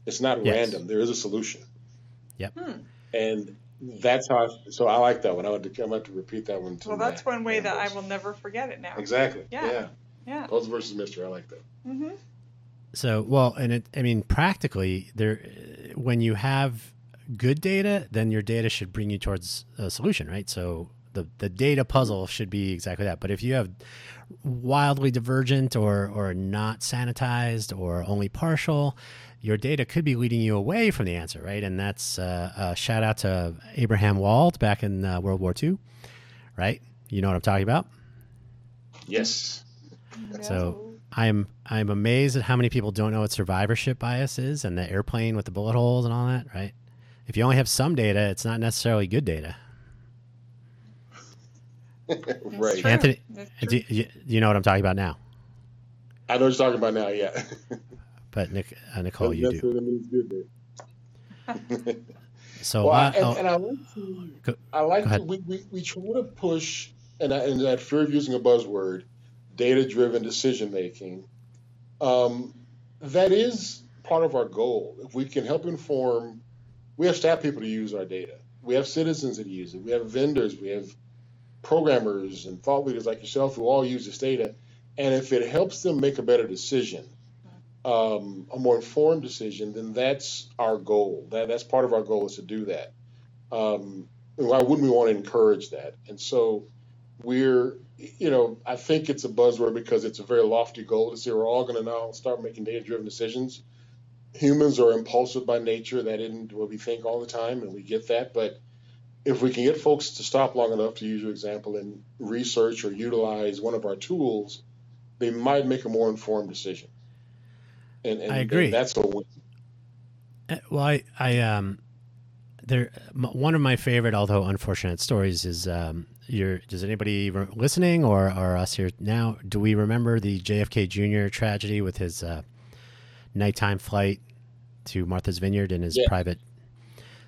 [SPEAKER 2] It's not yes. random. There is a solution.
[SPEAKER 1] Yep.
[SPEAKER 3] Hmm.
[SPEAKER 2] And that's how. I, so I like that one. I want to. I'm going to repeat that one.
[SPEAKER 3] well, that's one way that I will never forget it now.
[SPEAKER 2] Exactly.
[SPEAKER 3] Yeah.
[SPEAKER 2] Yeah.
[SPEAKER 3] yeah.
[SPEAKER 2] Puzzle versus mystery. I like that.
[SPEAKER 3] Mm-hmm.
[SPEAKER 1] So well, and it. I mean, practically, there, when you have good data, then your data should bring you towards a solution, right? So the the data puzzle should be exactly that. But if you have wildly divergent or or not sanitized or only partial, your data could be leading you away from the answer, right? And that's uh, a shout out to Abraham Wald back in uh, World War II, right? You know what I'm talking about?
[SPEAKER 2] Yes.
[SPEAKER 1] So I'm I'm amazed at how many people don't know what survivorship bias is and the airplane with the bullet holes and all that, right? If you only have some data, it's not necessarily good data.
[SPEAKER 2] right.
[SPEAKER 1] Anthony, do you, you know what I'm talking about now?
[SPEAKER 2] I know what you're talking about now, yeah.
[SPEAKER 1] But Nick, uh, Nicole, you
[SPEAKER 2] that's
[SPEAKER 1] do. so
[SPEAKER 2] well,
[SPEAKER 1] I,
[SPEAKER 2] and, and, I like to, go, I like to, we, we, we try to push, and, I, and that fear of using a buzzword, data driven decision making Um, that is part of our goal. If we can help inform, we have staff people to use our data. We have citizens that use it. We have vendors. We have programmers and thought leaders like yourself who all use this data. And if it helps them make a better decision, um, a more informed decision, then that's our goal. That that's part of our goal is to do that. Um, why wouldn't we want to encourage that? And so we're, you know, I think it's a buzzword because it's a very lofty goal to say we're all going to now start making data-driven decisions. Humans are impulsive by nature. That isn't what we think all the time, and we get that. But if we can get folks to stop long enough, to use your example, and research or utilize one of our tools, they might make a more informed decision.
[SPEAKER 1] And, and I agree.
[SPEAKER 2] That's a win.
[SPEAKER 1] Uh, well, I, I um, there one of my favorite, although unfortunate, stories is um, your. Does anybody listening or or us here now? Do we remember the JFK Jr. tragedy with his uh, nighttime flight to Martha's Vineyard in his yeah. private?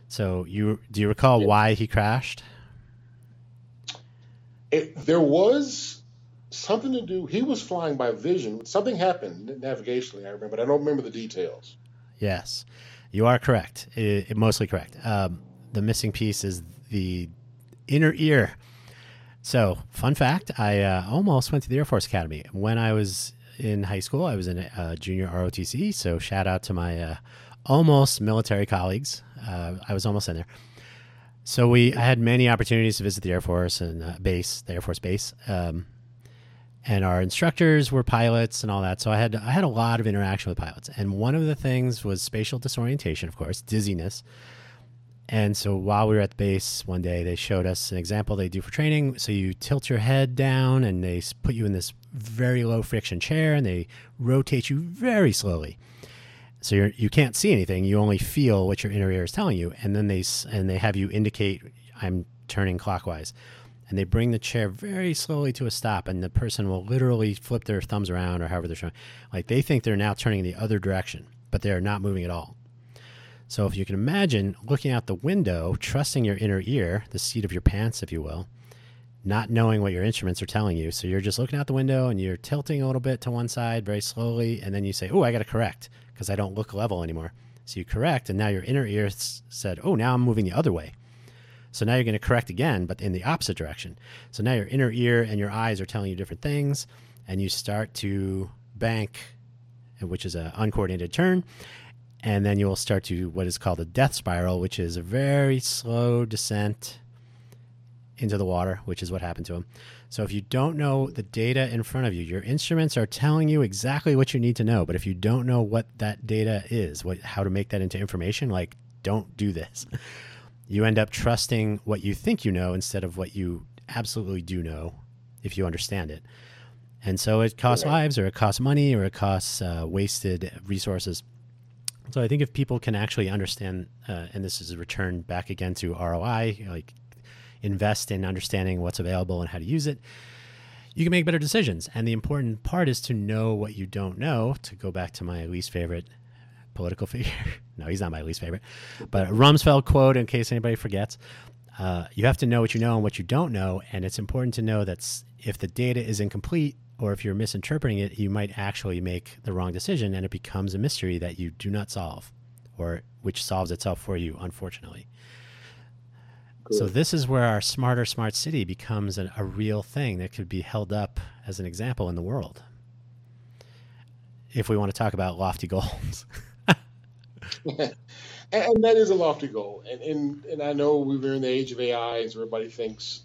[SPEAKER 1] So you do you recall yeah. why he crashed?
[SPEAKER 2] It, there was something to do. He was flying by vision. Something happened navigationally. I remember, but I don't remember the details.
[SPEAKER 1] Yes. You are correct. It, it, mostly correct. Um, the missing piece is the inner ear. So, fun fact: I uh, almost went to the Air Force Academy when I was in high school. I was in a, a junior ROTC. So, shout out to my uh, almost military colleagues. Uh, I was almost in there. So we I had many opportunities to visit the Air Force and uh, base, the Air Force base. Um, and our instructors were pilots and all that. So I had I had a lot of interaction with pilots, and one of the things was spatial disorientation, of course, dizziness. And so while we were at the base one day, they showed us an example they do for training. So you tilt your head down, and they put you in this very low friction chair, and they rotate you very slowly. So you're, you can't see anything; you only feel what your inner ear is telling you, and then they and they have you indicate I'm turning clockwise. And they bring the chair very slowly to a stop and the person will literally flip their thumbs around or however they're showing. Like they think they're now turning the other direction but they are not moving at all. So if you can imagine looking out the window trusting your inner ear the seat of your pants if you will not knowing what your instruments are telling you so you're just looking out the window and you're tilting a little bit to one side very slowly and then you say oh i got to correct because i don't look level anymore so you correct and now your inner ear said oh now i'm moving the other way so now you're going to correct again, but in the opposite direction. So now your inner ear and your eyes are telling you different things, and you start to bank, uh, which is an uncoordinated turn. And then you will start to what is called a death spiral, which is a very slow descent into the water, which is what happened to him. So if you don't know the data in front of you, your instruments are telling you exactly what you need to know. But if you don't know what that data is, what how to make that into information, like don't do this. you end up trusting what you think you know instead of what you absolutely do know if you understand it. And so it costs right. lives or it costs money or it costs uh, wasted resources. So I think if people can actually understand, uh, and this is a return back again to ROI, like invest in understanding what's available and how to use it, you can make better decisions. And the important part is to know what you don't know, to go back to my least favorite political figure. no, he's not my least favorite. But Rumsfeld quote, in case anybody forgets, uh, you have to know what you know and what you don't know, and it's important to know that if the data is incomplete or if you're misinterpreting it, you might actually make the wrong decision, and it becomes a mystery that you do not solve, or which solves itself for you, unfortunately. Cool. So this is where our smarter smart city becomes a, a real thing that could be held up as an example in the world. If we want to talk about lofty goals.
[SPEAKER 2] and that is a lofty goal. And, and and I know we're in the age of AI, as everybody thinks,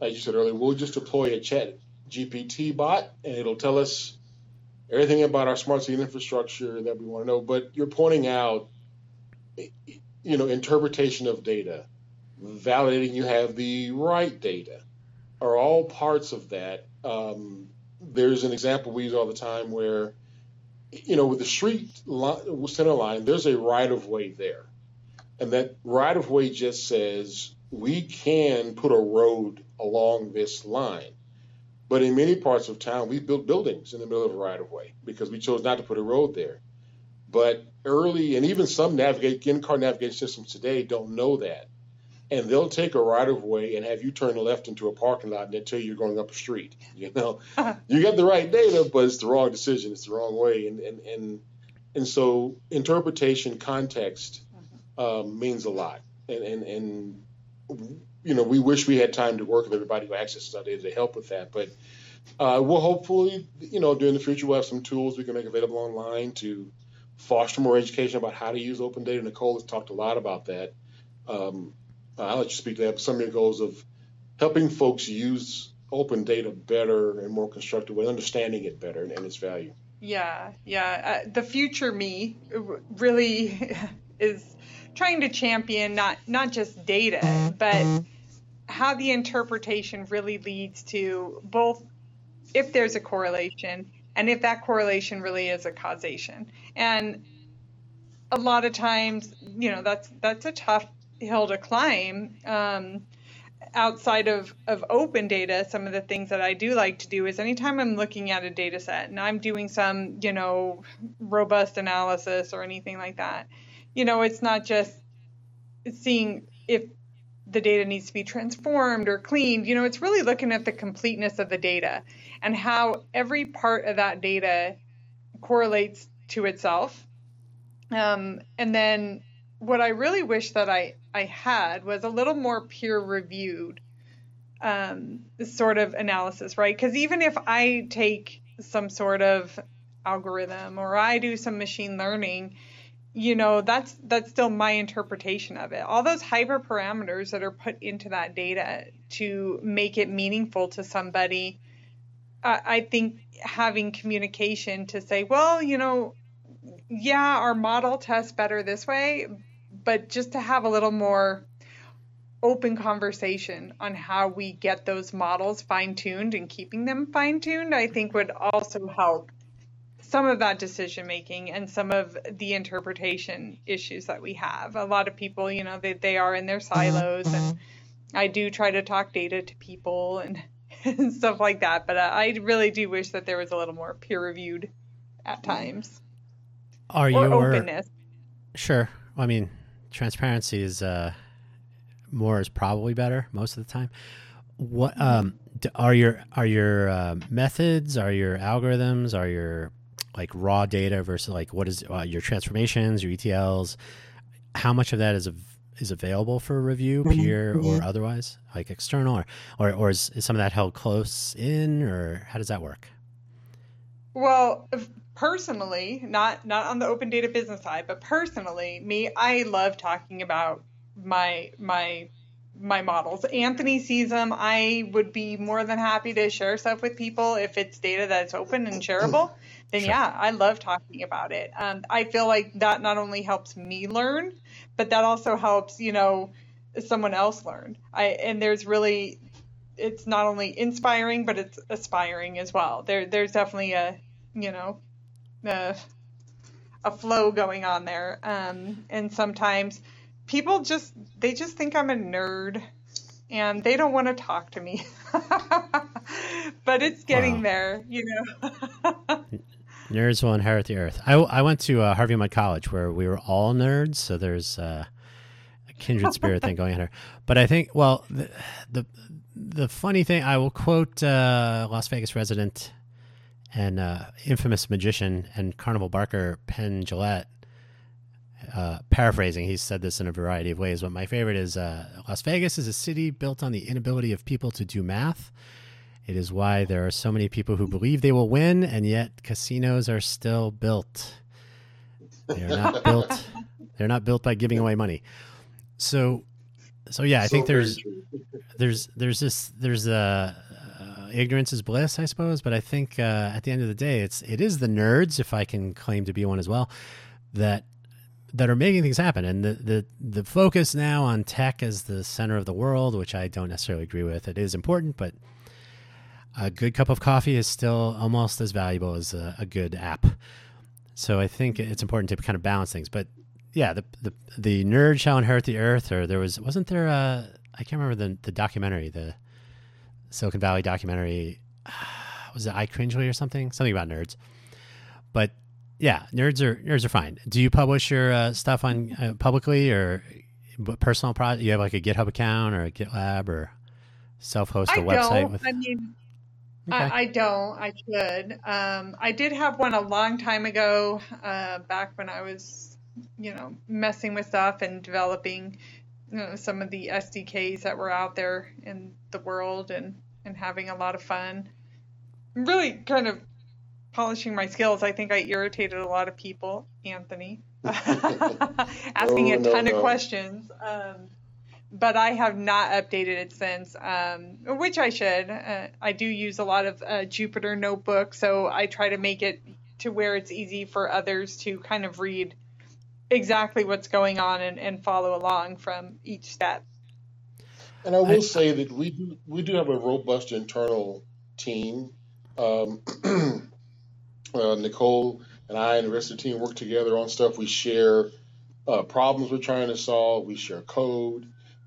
[SPEAKER 2] like you said earlier, we'll just deploy a chat GPT bot and it'll tell us everything about our smart city infrastructure that we want to know. But you're pointing out, you know, interpretation of data, validating you have the right data, are all parts of that. Um, there's an example we use all the time where you know, with the street center line, there's a right of way there. And that right of way just says we can put a road along this line. But in many parts of town, we built buildings in the middle of a right of way because we chose not to put a road there. But early, and even some navigate in car navigation systems today don't know that. And they'll take a right of way and have you turn left into a parking lot and they tell you you're going up a street. You know, you got the right data, but it's the wrong decision. It's the wrong way, and and and and so interpretation, context um, means a lot, and and and you know we wish we had time to work with everybody who accesses our data to help with that, but. Uh, we'll hopefully, you know, during the future, we'll have some tools we can make available online to foster more education about how to use open data. Nichole has talked a lot about that. Um, I'll let you speak to that. but Some of your goals of helping folks use open data better and more constructive way, understanding it better and, and its value.
[SPEAKER 3] Yeah, yeah. Uh, the future me really is trying to champion not not just data, but how the interpretation really leads to both if there's a correlation and if that correlation really is a causation. And a lot of times, you know, that's that's a tough hill to climb. Um, outside of, of open data, some of the things that I do like to do is anytime I'm looking at a data set and I'm doing some, you know, robust analysis or anything like that, you know, it's not just seeing if the data needs to be transformed or cleaned. You know, it's really looking at the completeness of the data and how every part of that data correlates to itself. Um, and then what I really wish that I, I had was a little more peer reviewed um, sort of analysis, right? Because even if I take some sort of algorithm or I do some machine learning, you know that's that's still my interpretation of it all those hyperparameters that are put into that data to make it meaningful to somebody I, I think having communication to say well you know yeah our model tests better this way but just to have a little more open conversation on how we get those models fine tuned and keeping them fine tuned, I think would also help some of that decision making and some of the interpretation issues that we have. A lot of people, you know, they, they are in their mm-hmm. silos, and mm-hmm. I do try to talk data to people and, and stuff like that. But uh, I really do wish that there was a little more peer reviewed at mm-hmm. times.
[SPEAKER 1] Are you
[SPEAKER 3] openness?
[SPEAKER 1] Sure. I mean, transparency is uh, more is probably better most of the time. What um, are your are your uh, methods? Are your algorithms? Are your like raw data versus like what is uh, your transformations, your ETLs? How much of that is av- is available for review, peer or otherwise, like external, or or, or is, is some of that held close in, or how does that work?
[SPEAKER 3] Well, personally, not not on the open data business side, but personally, me, I love talking about my my my models. Anthony sees them. I would be more than happy to share stuff with people if it's data that's open and shareable. Then
[SPEAKER 1] Sure.
[SPEAKER 3] yeah, I love talking about it. Um, I feel like that not only helps me learn, but that also helps you know someone else learn. I and there's really it's not only inspiring but it's aspiring as well. There there's definitely a you know a, a flow going on there. Um, and sometimes people just they just think I'm a nerd and they don't want to talk to me. but it's getting
[SPEAKER 1] Wow.
[SPEAKER 3] there, you know.
[SPEAKER 1] Nerds will inherit the earth. I, I went to uh, Harvey Mudd College where we were all nerds, so there's uh, a kindred spirit thing going on here. But I think, well, the the, the funny thing, I will quote uh, Las Vegas resident and uh, infamous magician and carnival barker Penn Jillette. Uh, paraphrasing, he said this in a variety of ways, but my favorite is uh, Las Vegas is a city built on the inability of people to do math. It is why there are so many people who believe they will win, and yet casinos are still built. They are not built. They're not built by giving away money. So, so yeah, I
[SPEAKER 2] So
[SPEAKER 1] think there's there's there's this there's a ignorance is bliss, I suppose. But I think uh, at the end of the day, it's it is the nerds, if I can claim to be one as well, that that are making things happen. And the the the focus now on tech as the center of the world, which I don't necessarily agree with. It is important, but a good cup of coffee is still almost as valuable as a, a good app. So I think it's important to kind of balance things. But yeah, the the the nerd shall inherit the earth. Or there was wasn't there a I can't remember the the documentary, the Silicon Valley documentary. Was it I Cringely or something? Something about nerds. But yeah, nerds are nerds are fine. Do you publish your uh, stuff on uh, publicly, or personal project? You have like a GitHub account or a GitLab or self-host a website
[SPEAKER 3] don't.
[SPEAKER 1] with?
[SPEAKER 3] I mean,
[SPEAKER 1] Okay.
[SPEAKER 3] I, I don't. I should. Um, I did have one a long time ago, uh, back when I was, you know, messing with stuff and developing you know, some of the SDKs that were out there in the world and, and having a lot of fun. Really kind of polishing my skills. I think I irritated a lot of people, Anthony, asking
[SPEAKER 2] No,
[SPEAKER 3] a
[SPEAKER 2] no,
[SPEAKER 3] ton
[SPEAKER 2] no.
[SPEAKER 3] of questions. Um, but I have not updated it since, um, which I should. Uh, I do use a lot of uh, Jupyter Notebook, so I try to make it to where it's easy for others to kind of read exactly what's going on and, and follow along from each step.
[SPEAKER 2] And I will
[SPEAKER 1] I-
[SPEAKER 2] say that we do we do have a robust internal team. Um, uh, Nichole and I and the rest of the team work together on stuff. We share uh, problems we're trying to solve. We share code.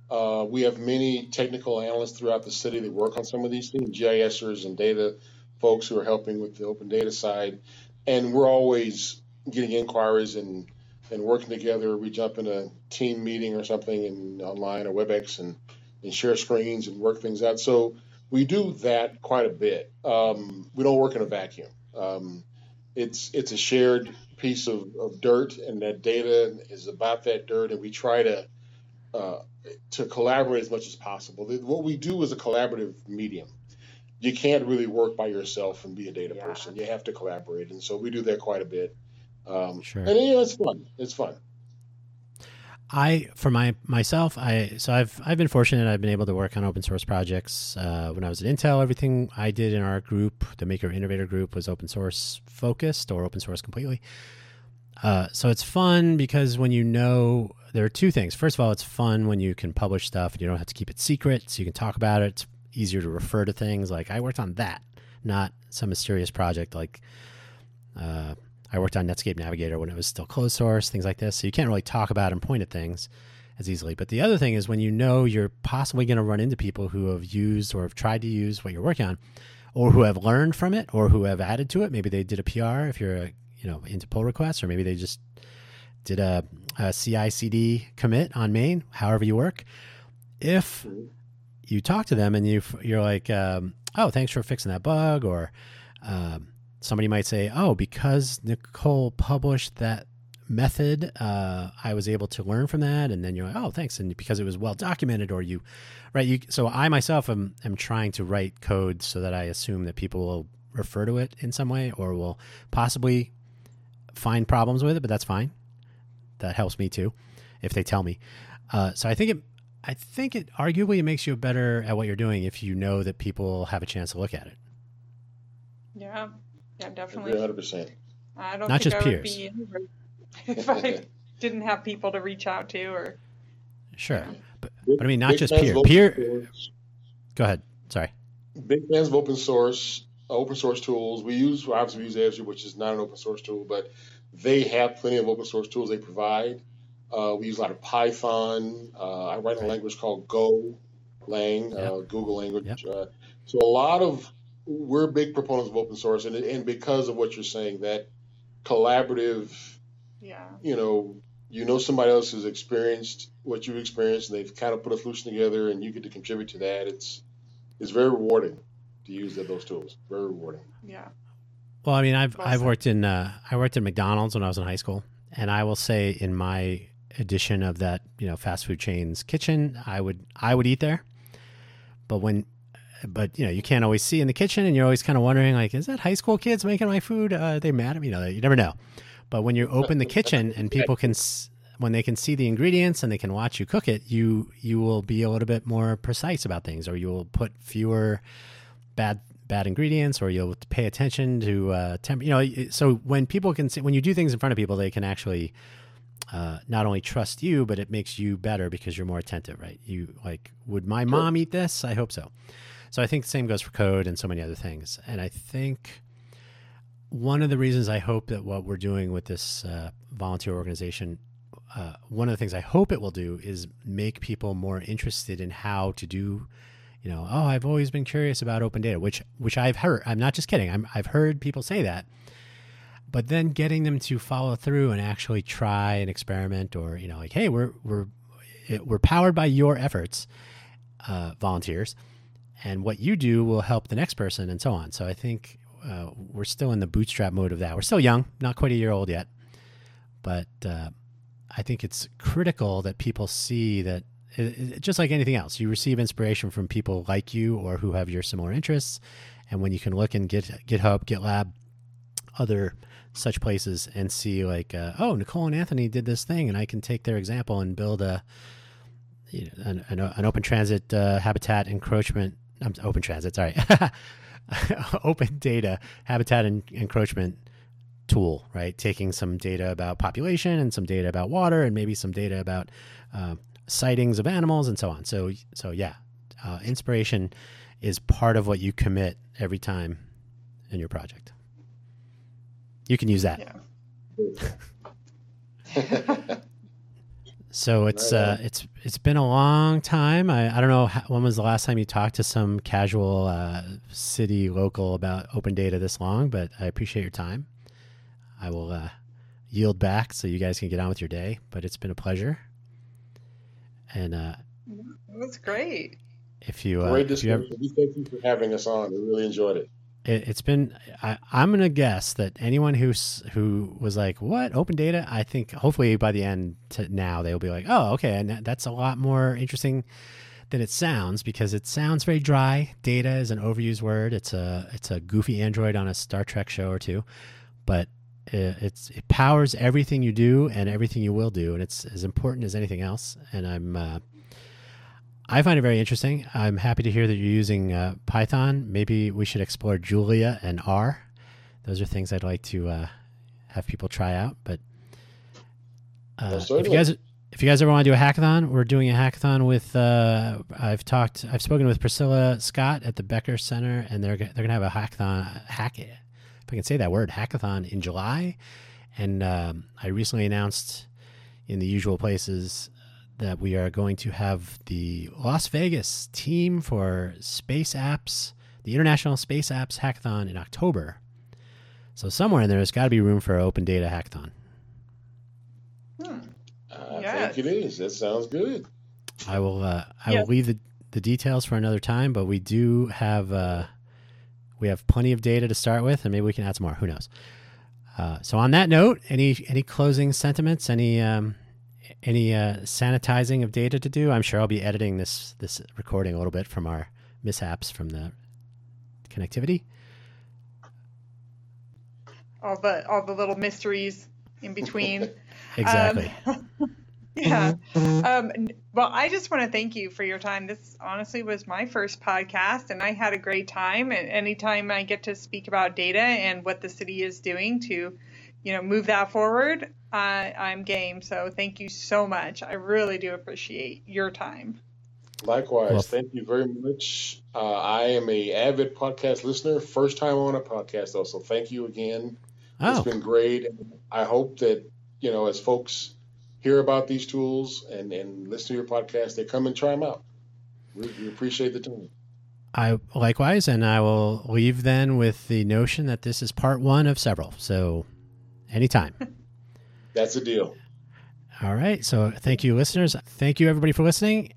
[SPEAKER 2] Uh, we have many technical analysts throughout the city that work on some of these things, GISers and data folks who are helping with the open data side. And we're always getting inquiries and, and working together. We jump in a team meeting or something and online or WebEx and, and share screens and work things out. So we do that quite a bit. Um, we don't work in a vacuum. Um, it's it's a shared piece of, of dirt, and that data is about that dirt, and we try to uh, to collaborate as much as possible. What we do is a collaborative medium. You can't really work by yourself and be a data
[SPEAKER 3] Yeah.
[SPEAKER 2] person. You have to collaborate, and so we do that quite a bit. Um,
[SPEAKER 1] Sure.
[SPEAKER 2] And you know, it's fun. It's fun.
[SPEAKER 1] I for my myself, I so I've I've been fortunate. I've been able to work on open source projects. Uh, when I was at Intel, everything I did in our group, the Maker Innovator Group, was open source focused or open source completely. Uh, so it's fun because when you know there are two things. First of all, it's fun when you can publish stuff and you don't have to keep it secret, so you can talk about it. It's easier to refer to things like I worked on that, not some mysterious project like. Uh, I worked on Netscape Navigator when it was still closed source, things like this. So you can't really talk about and point at things as easily. But the other thing is when you know you're possibly going to run into people who have used or have tried to use what you're working on, or who have learned from it, or who have added to it. Maybe they did a PR if you're a, you know into pull requests, or maybe they just did a, a CI/CD commit on main. However you work, if you talk to them and you you're like, um, oh, thanks for fixing that bug, or um, somebody might say, oh, because Nichole published that method, uh, I was able to learn from that, and then you're like, oh, thanks, and because it was well documented, or you, right? You so I myself am am trying to write code so that I assume that people will refer to it in some way, or will possibly find problems with it, but that's fine. That helps me too, if they tell me. Uh, so I think it, I think it arguably it makes you better at what you're doing if you know that people have a chance to look at it.
[SPEAKER 3] Yeah, yeah,
[SPEAKER 2] Agree
[SPEAKER 3] definitely.
[SPEAKER 2] 100%.
[SPEAKER 3] I don't
[SPEAKER 1] Not
[SPEAKER 3] think
[SPEAKER 1] just
[SPEAKER 3] I would
[SPEAKER 1] peers.
[SPEAKER 3] be if I didn't have people to reach out to or
[SPEAKER 1] Sure, but, but I mean not
[SPEAKER 2] big
[SPEAKER 1] just
[SPEAKER 2] fans
[SPEAKER 1] peer. Peer. Go ahead. Sorry.
[SPEAKER 2] big fans of open source, uh, open source tools. We use obviously we use Azure, which is not an open source tool, but they have plenty of open source tools they provide. Uh, we use a lot of Python. Uh, I write in a language called Go, Lang, uh, Google language. Uh, so a lot of we're big proponents of open source, and and because of what you're saying, that collaborative,
[SPEAKER 3] yeah.
[SPEAKER 2] you know, you know somebody else has experienced what you've experienced, and they've kind of put a solution together, and you get to contribute to that. It's it's very rewarding to use those tools. Very rewarding.
[SPEAKER 3] Yeah.
[SPEAKER 1] Well, I mean, I've
[SPEAKER 3] Well
[SPEAKER 1] I've worked in uh, I worked at McDonald's when I was in high school, and I will say in my edition of that you know fast food chain's kitchen, I would I would eat there, but when but you know you can't always see in the kitchen, and you're always kind of wondering like, is that high school kids making my food? Uh, are they mad at me? You know, you never know. But when you open the kitchen and people can when they can see the ingredients and they can watch you cook it, you you will be a little bit more precise about things, or you will put fewer bad bad ingredients or you'll pay attention to uh, temp. You know, so when people can see when you do things in front of people, they can actually uh, not only trust you, but it makes you better because you're more attentive, right? You like, would my mom eat this? I hope so. So I think the same goes for code and so many other things. And I think one of the reasons I hope that what we're doing with this uh, volunteer organization, uh, one of the things I hope it will do is make people more interested in how to do you know, oh, I've always been curious about open data, which which I've heard. I'm not just kidding. I'm, I've heard people say that, but then getting them to follow through and actually try and experiment, or you know, like, hey, we're we're we're powered by your efforts, uh, volunteers, and what you do will help the next person, and so on. So I think uh, we're still in the bootstrap mode of that. We're still young, not quite a year old yet, but uh, I think it's critical that people see that it, just like anything else, you receive inspiration from people like you or who have your similar interests. And when you can look in Git, GitHub, GitLab, other such places and see like, uh, oh, Nichole and Anthony did this thing, and I can take their example and build a you know, an, an, an, open transit uh, habitat encroachment. Um, open transit, sorry, open data habitat en- encroachment tool, right? Taking some data about population and some data about water and maybe some data about uh, sightings of animals and so on. So, so yeah, uh, inspiration is part of what you commit every time in your project. You can use that. Yeah. so it's uh, it's it's been a long time. I, I don't know how, when was the last time you talked to some casual uh, city local about open data this long, but I appreciate your time. I will uh, yield back so you guys can get on with your day. But it's been a pleasure. And uh,
[SPEAKER 3] it was great.
[SPEAKER 1] If you uh,
[SPEAKER 2] great discussion, we thank you for having us on. We really enjoyed it.
[SPEAKER 1] It has been. I, I'm gonna guess that anyone who's who was like, "What open data?" I think hopefully by the end to now they'll be like, "Oh, okay," and that's a lot more interesting than it sounds because it sounds very dry. Data is an overused word. It's a it's a goofy android on a Star Trek show or two, but it's it powers everything you do and everything you will do, and it's as important as anything else. And I'm uh, I find it very interesting. I'm happy to hear that you're using uh, Python. Maybe we should explore Julia and R. Those are things I'd like to uh, have people try out. But uh, if you guys if you guys ever want to do a hackathon, we're doing a hackathon with. Uh, I've talked. I've spoken with Priscilla Scott at the Becker Center, and they're they're gonna have a hackathon hack it if I can say that word, hackathon in July. And um, I recently announced in the usual places that we are going to have the Las Vegas team for space apps, the International Space Apps Hackathon in October. So somewhere in there, there's got to be room for an open data hackathon.
[SPEAKER 2] Hmm. I yes. think it is. That sounds good.
[SPEAKER 1] I will. Uh, I will leave the, the details for another time, but we do have. Uh, we have plenty of data to start with, and maybe we can add some more. Who knows? Uh, so on that note, any any closing sentiments? Any um, any uh, sanitizing of data to do? I'm sure I'll be editing this this recording a little bit from our mishaps from the connectivity.
[SPEAKER 3] All the all the little mysteries in between.
[SPEAKER 1] exactly.
[SPEAKER 3] Um, yeah. Um, well, I just want to thank you for your time. This honestly was my first podcast, and I had a great time. And anytime I get to speak about data and what the city is doing to, you know, move that forward, uh, I'm game. So thank you so much. I really do appreciate your time.
[SPEAKER 2] Likewise, well, thank you very much. Uh, I am a avid podcast listener, first time on a podcast though. So thank you again. Oh. It's been great. I hope that you know, as folks hear about these tools and, and listen to your podcast, they come and try them out. We, we appreciate the time.
[SPEAKER 1] I likewise, and I will leave then with the notion that this is part one of several. So, anytime.
[SPEAKER 2] That's a deal.
[SPEAKER 1] All right. So, thank you, listeners. Thank you, everybody, for listening.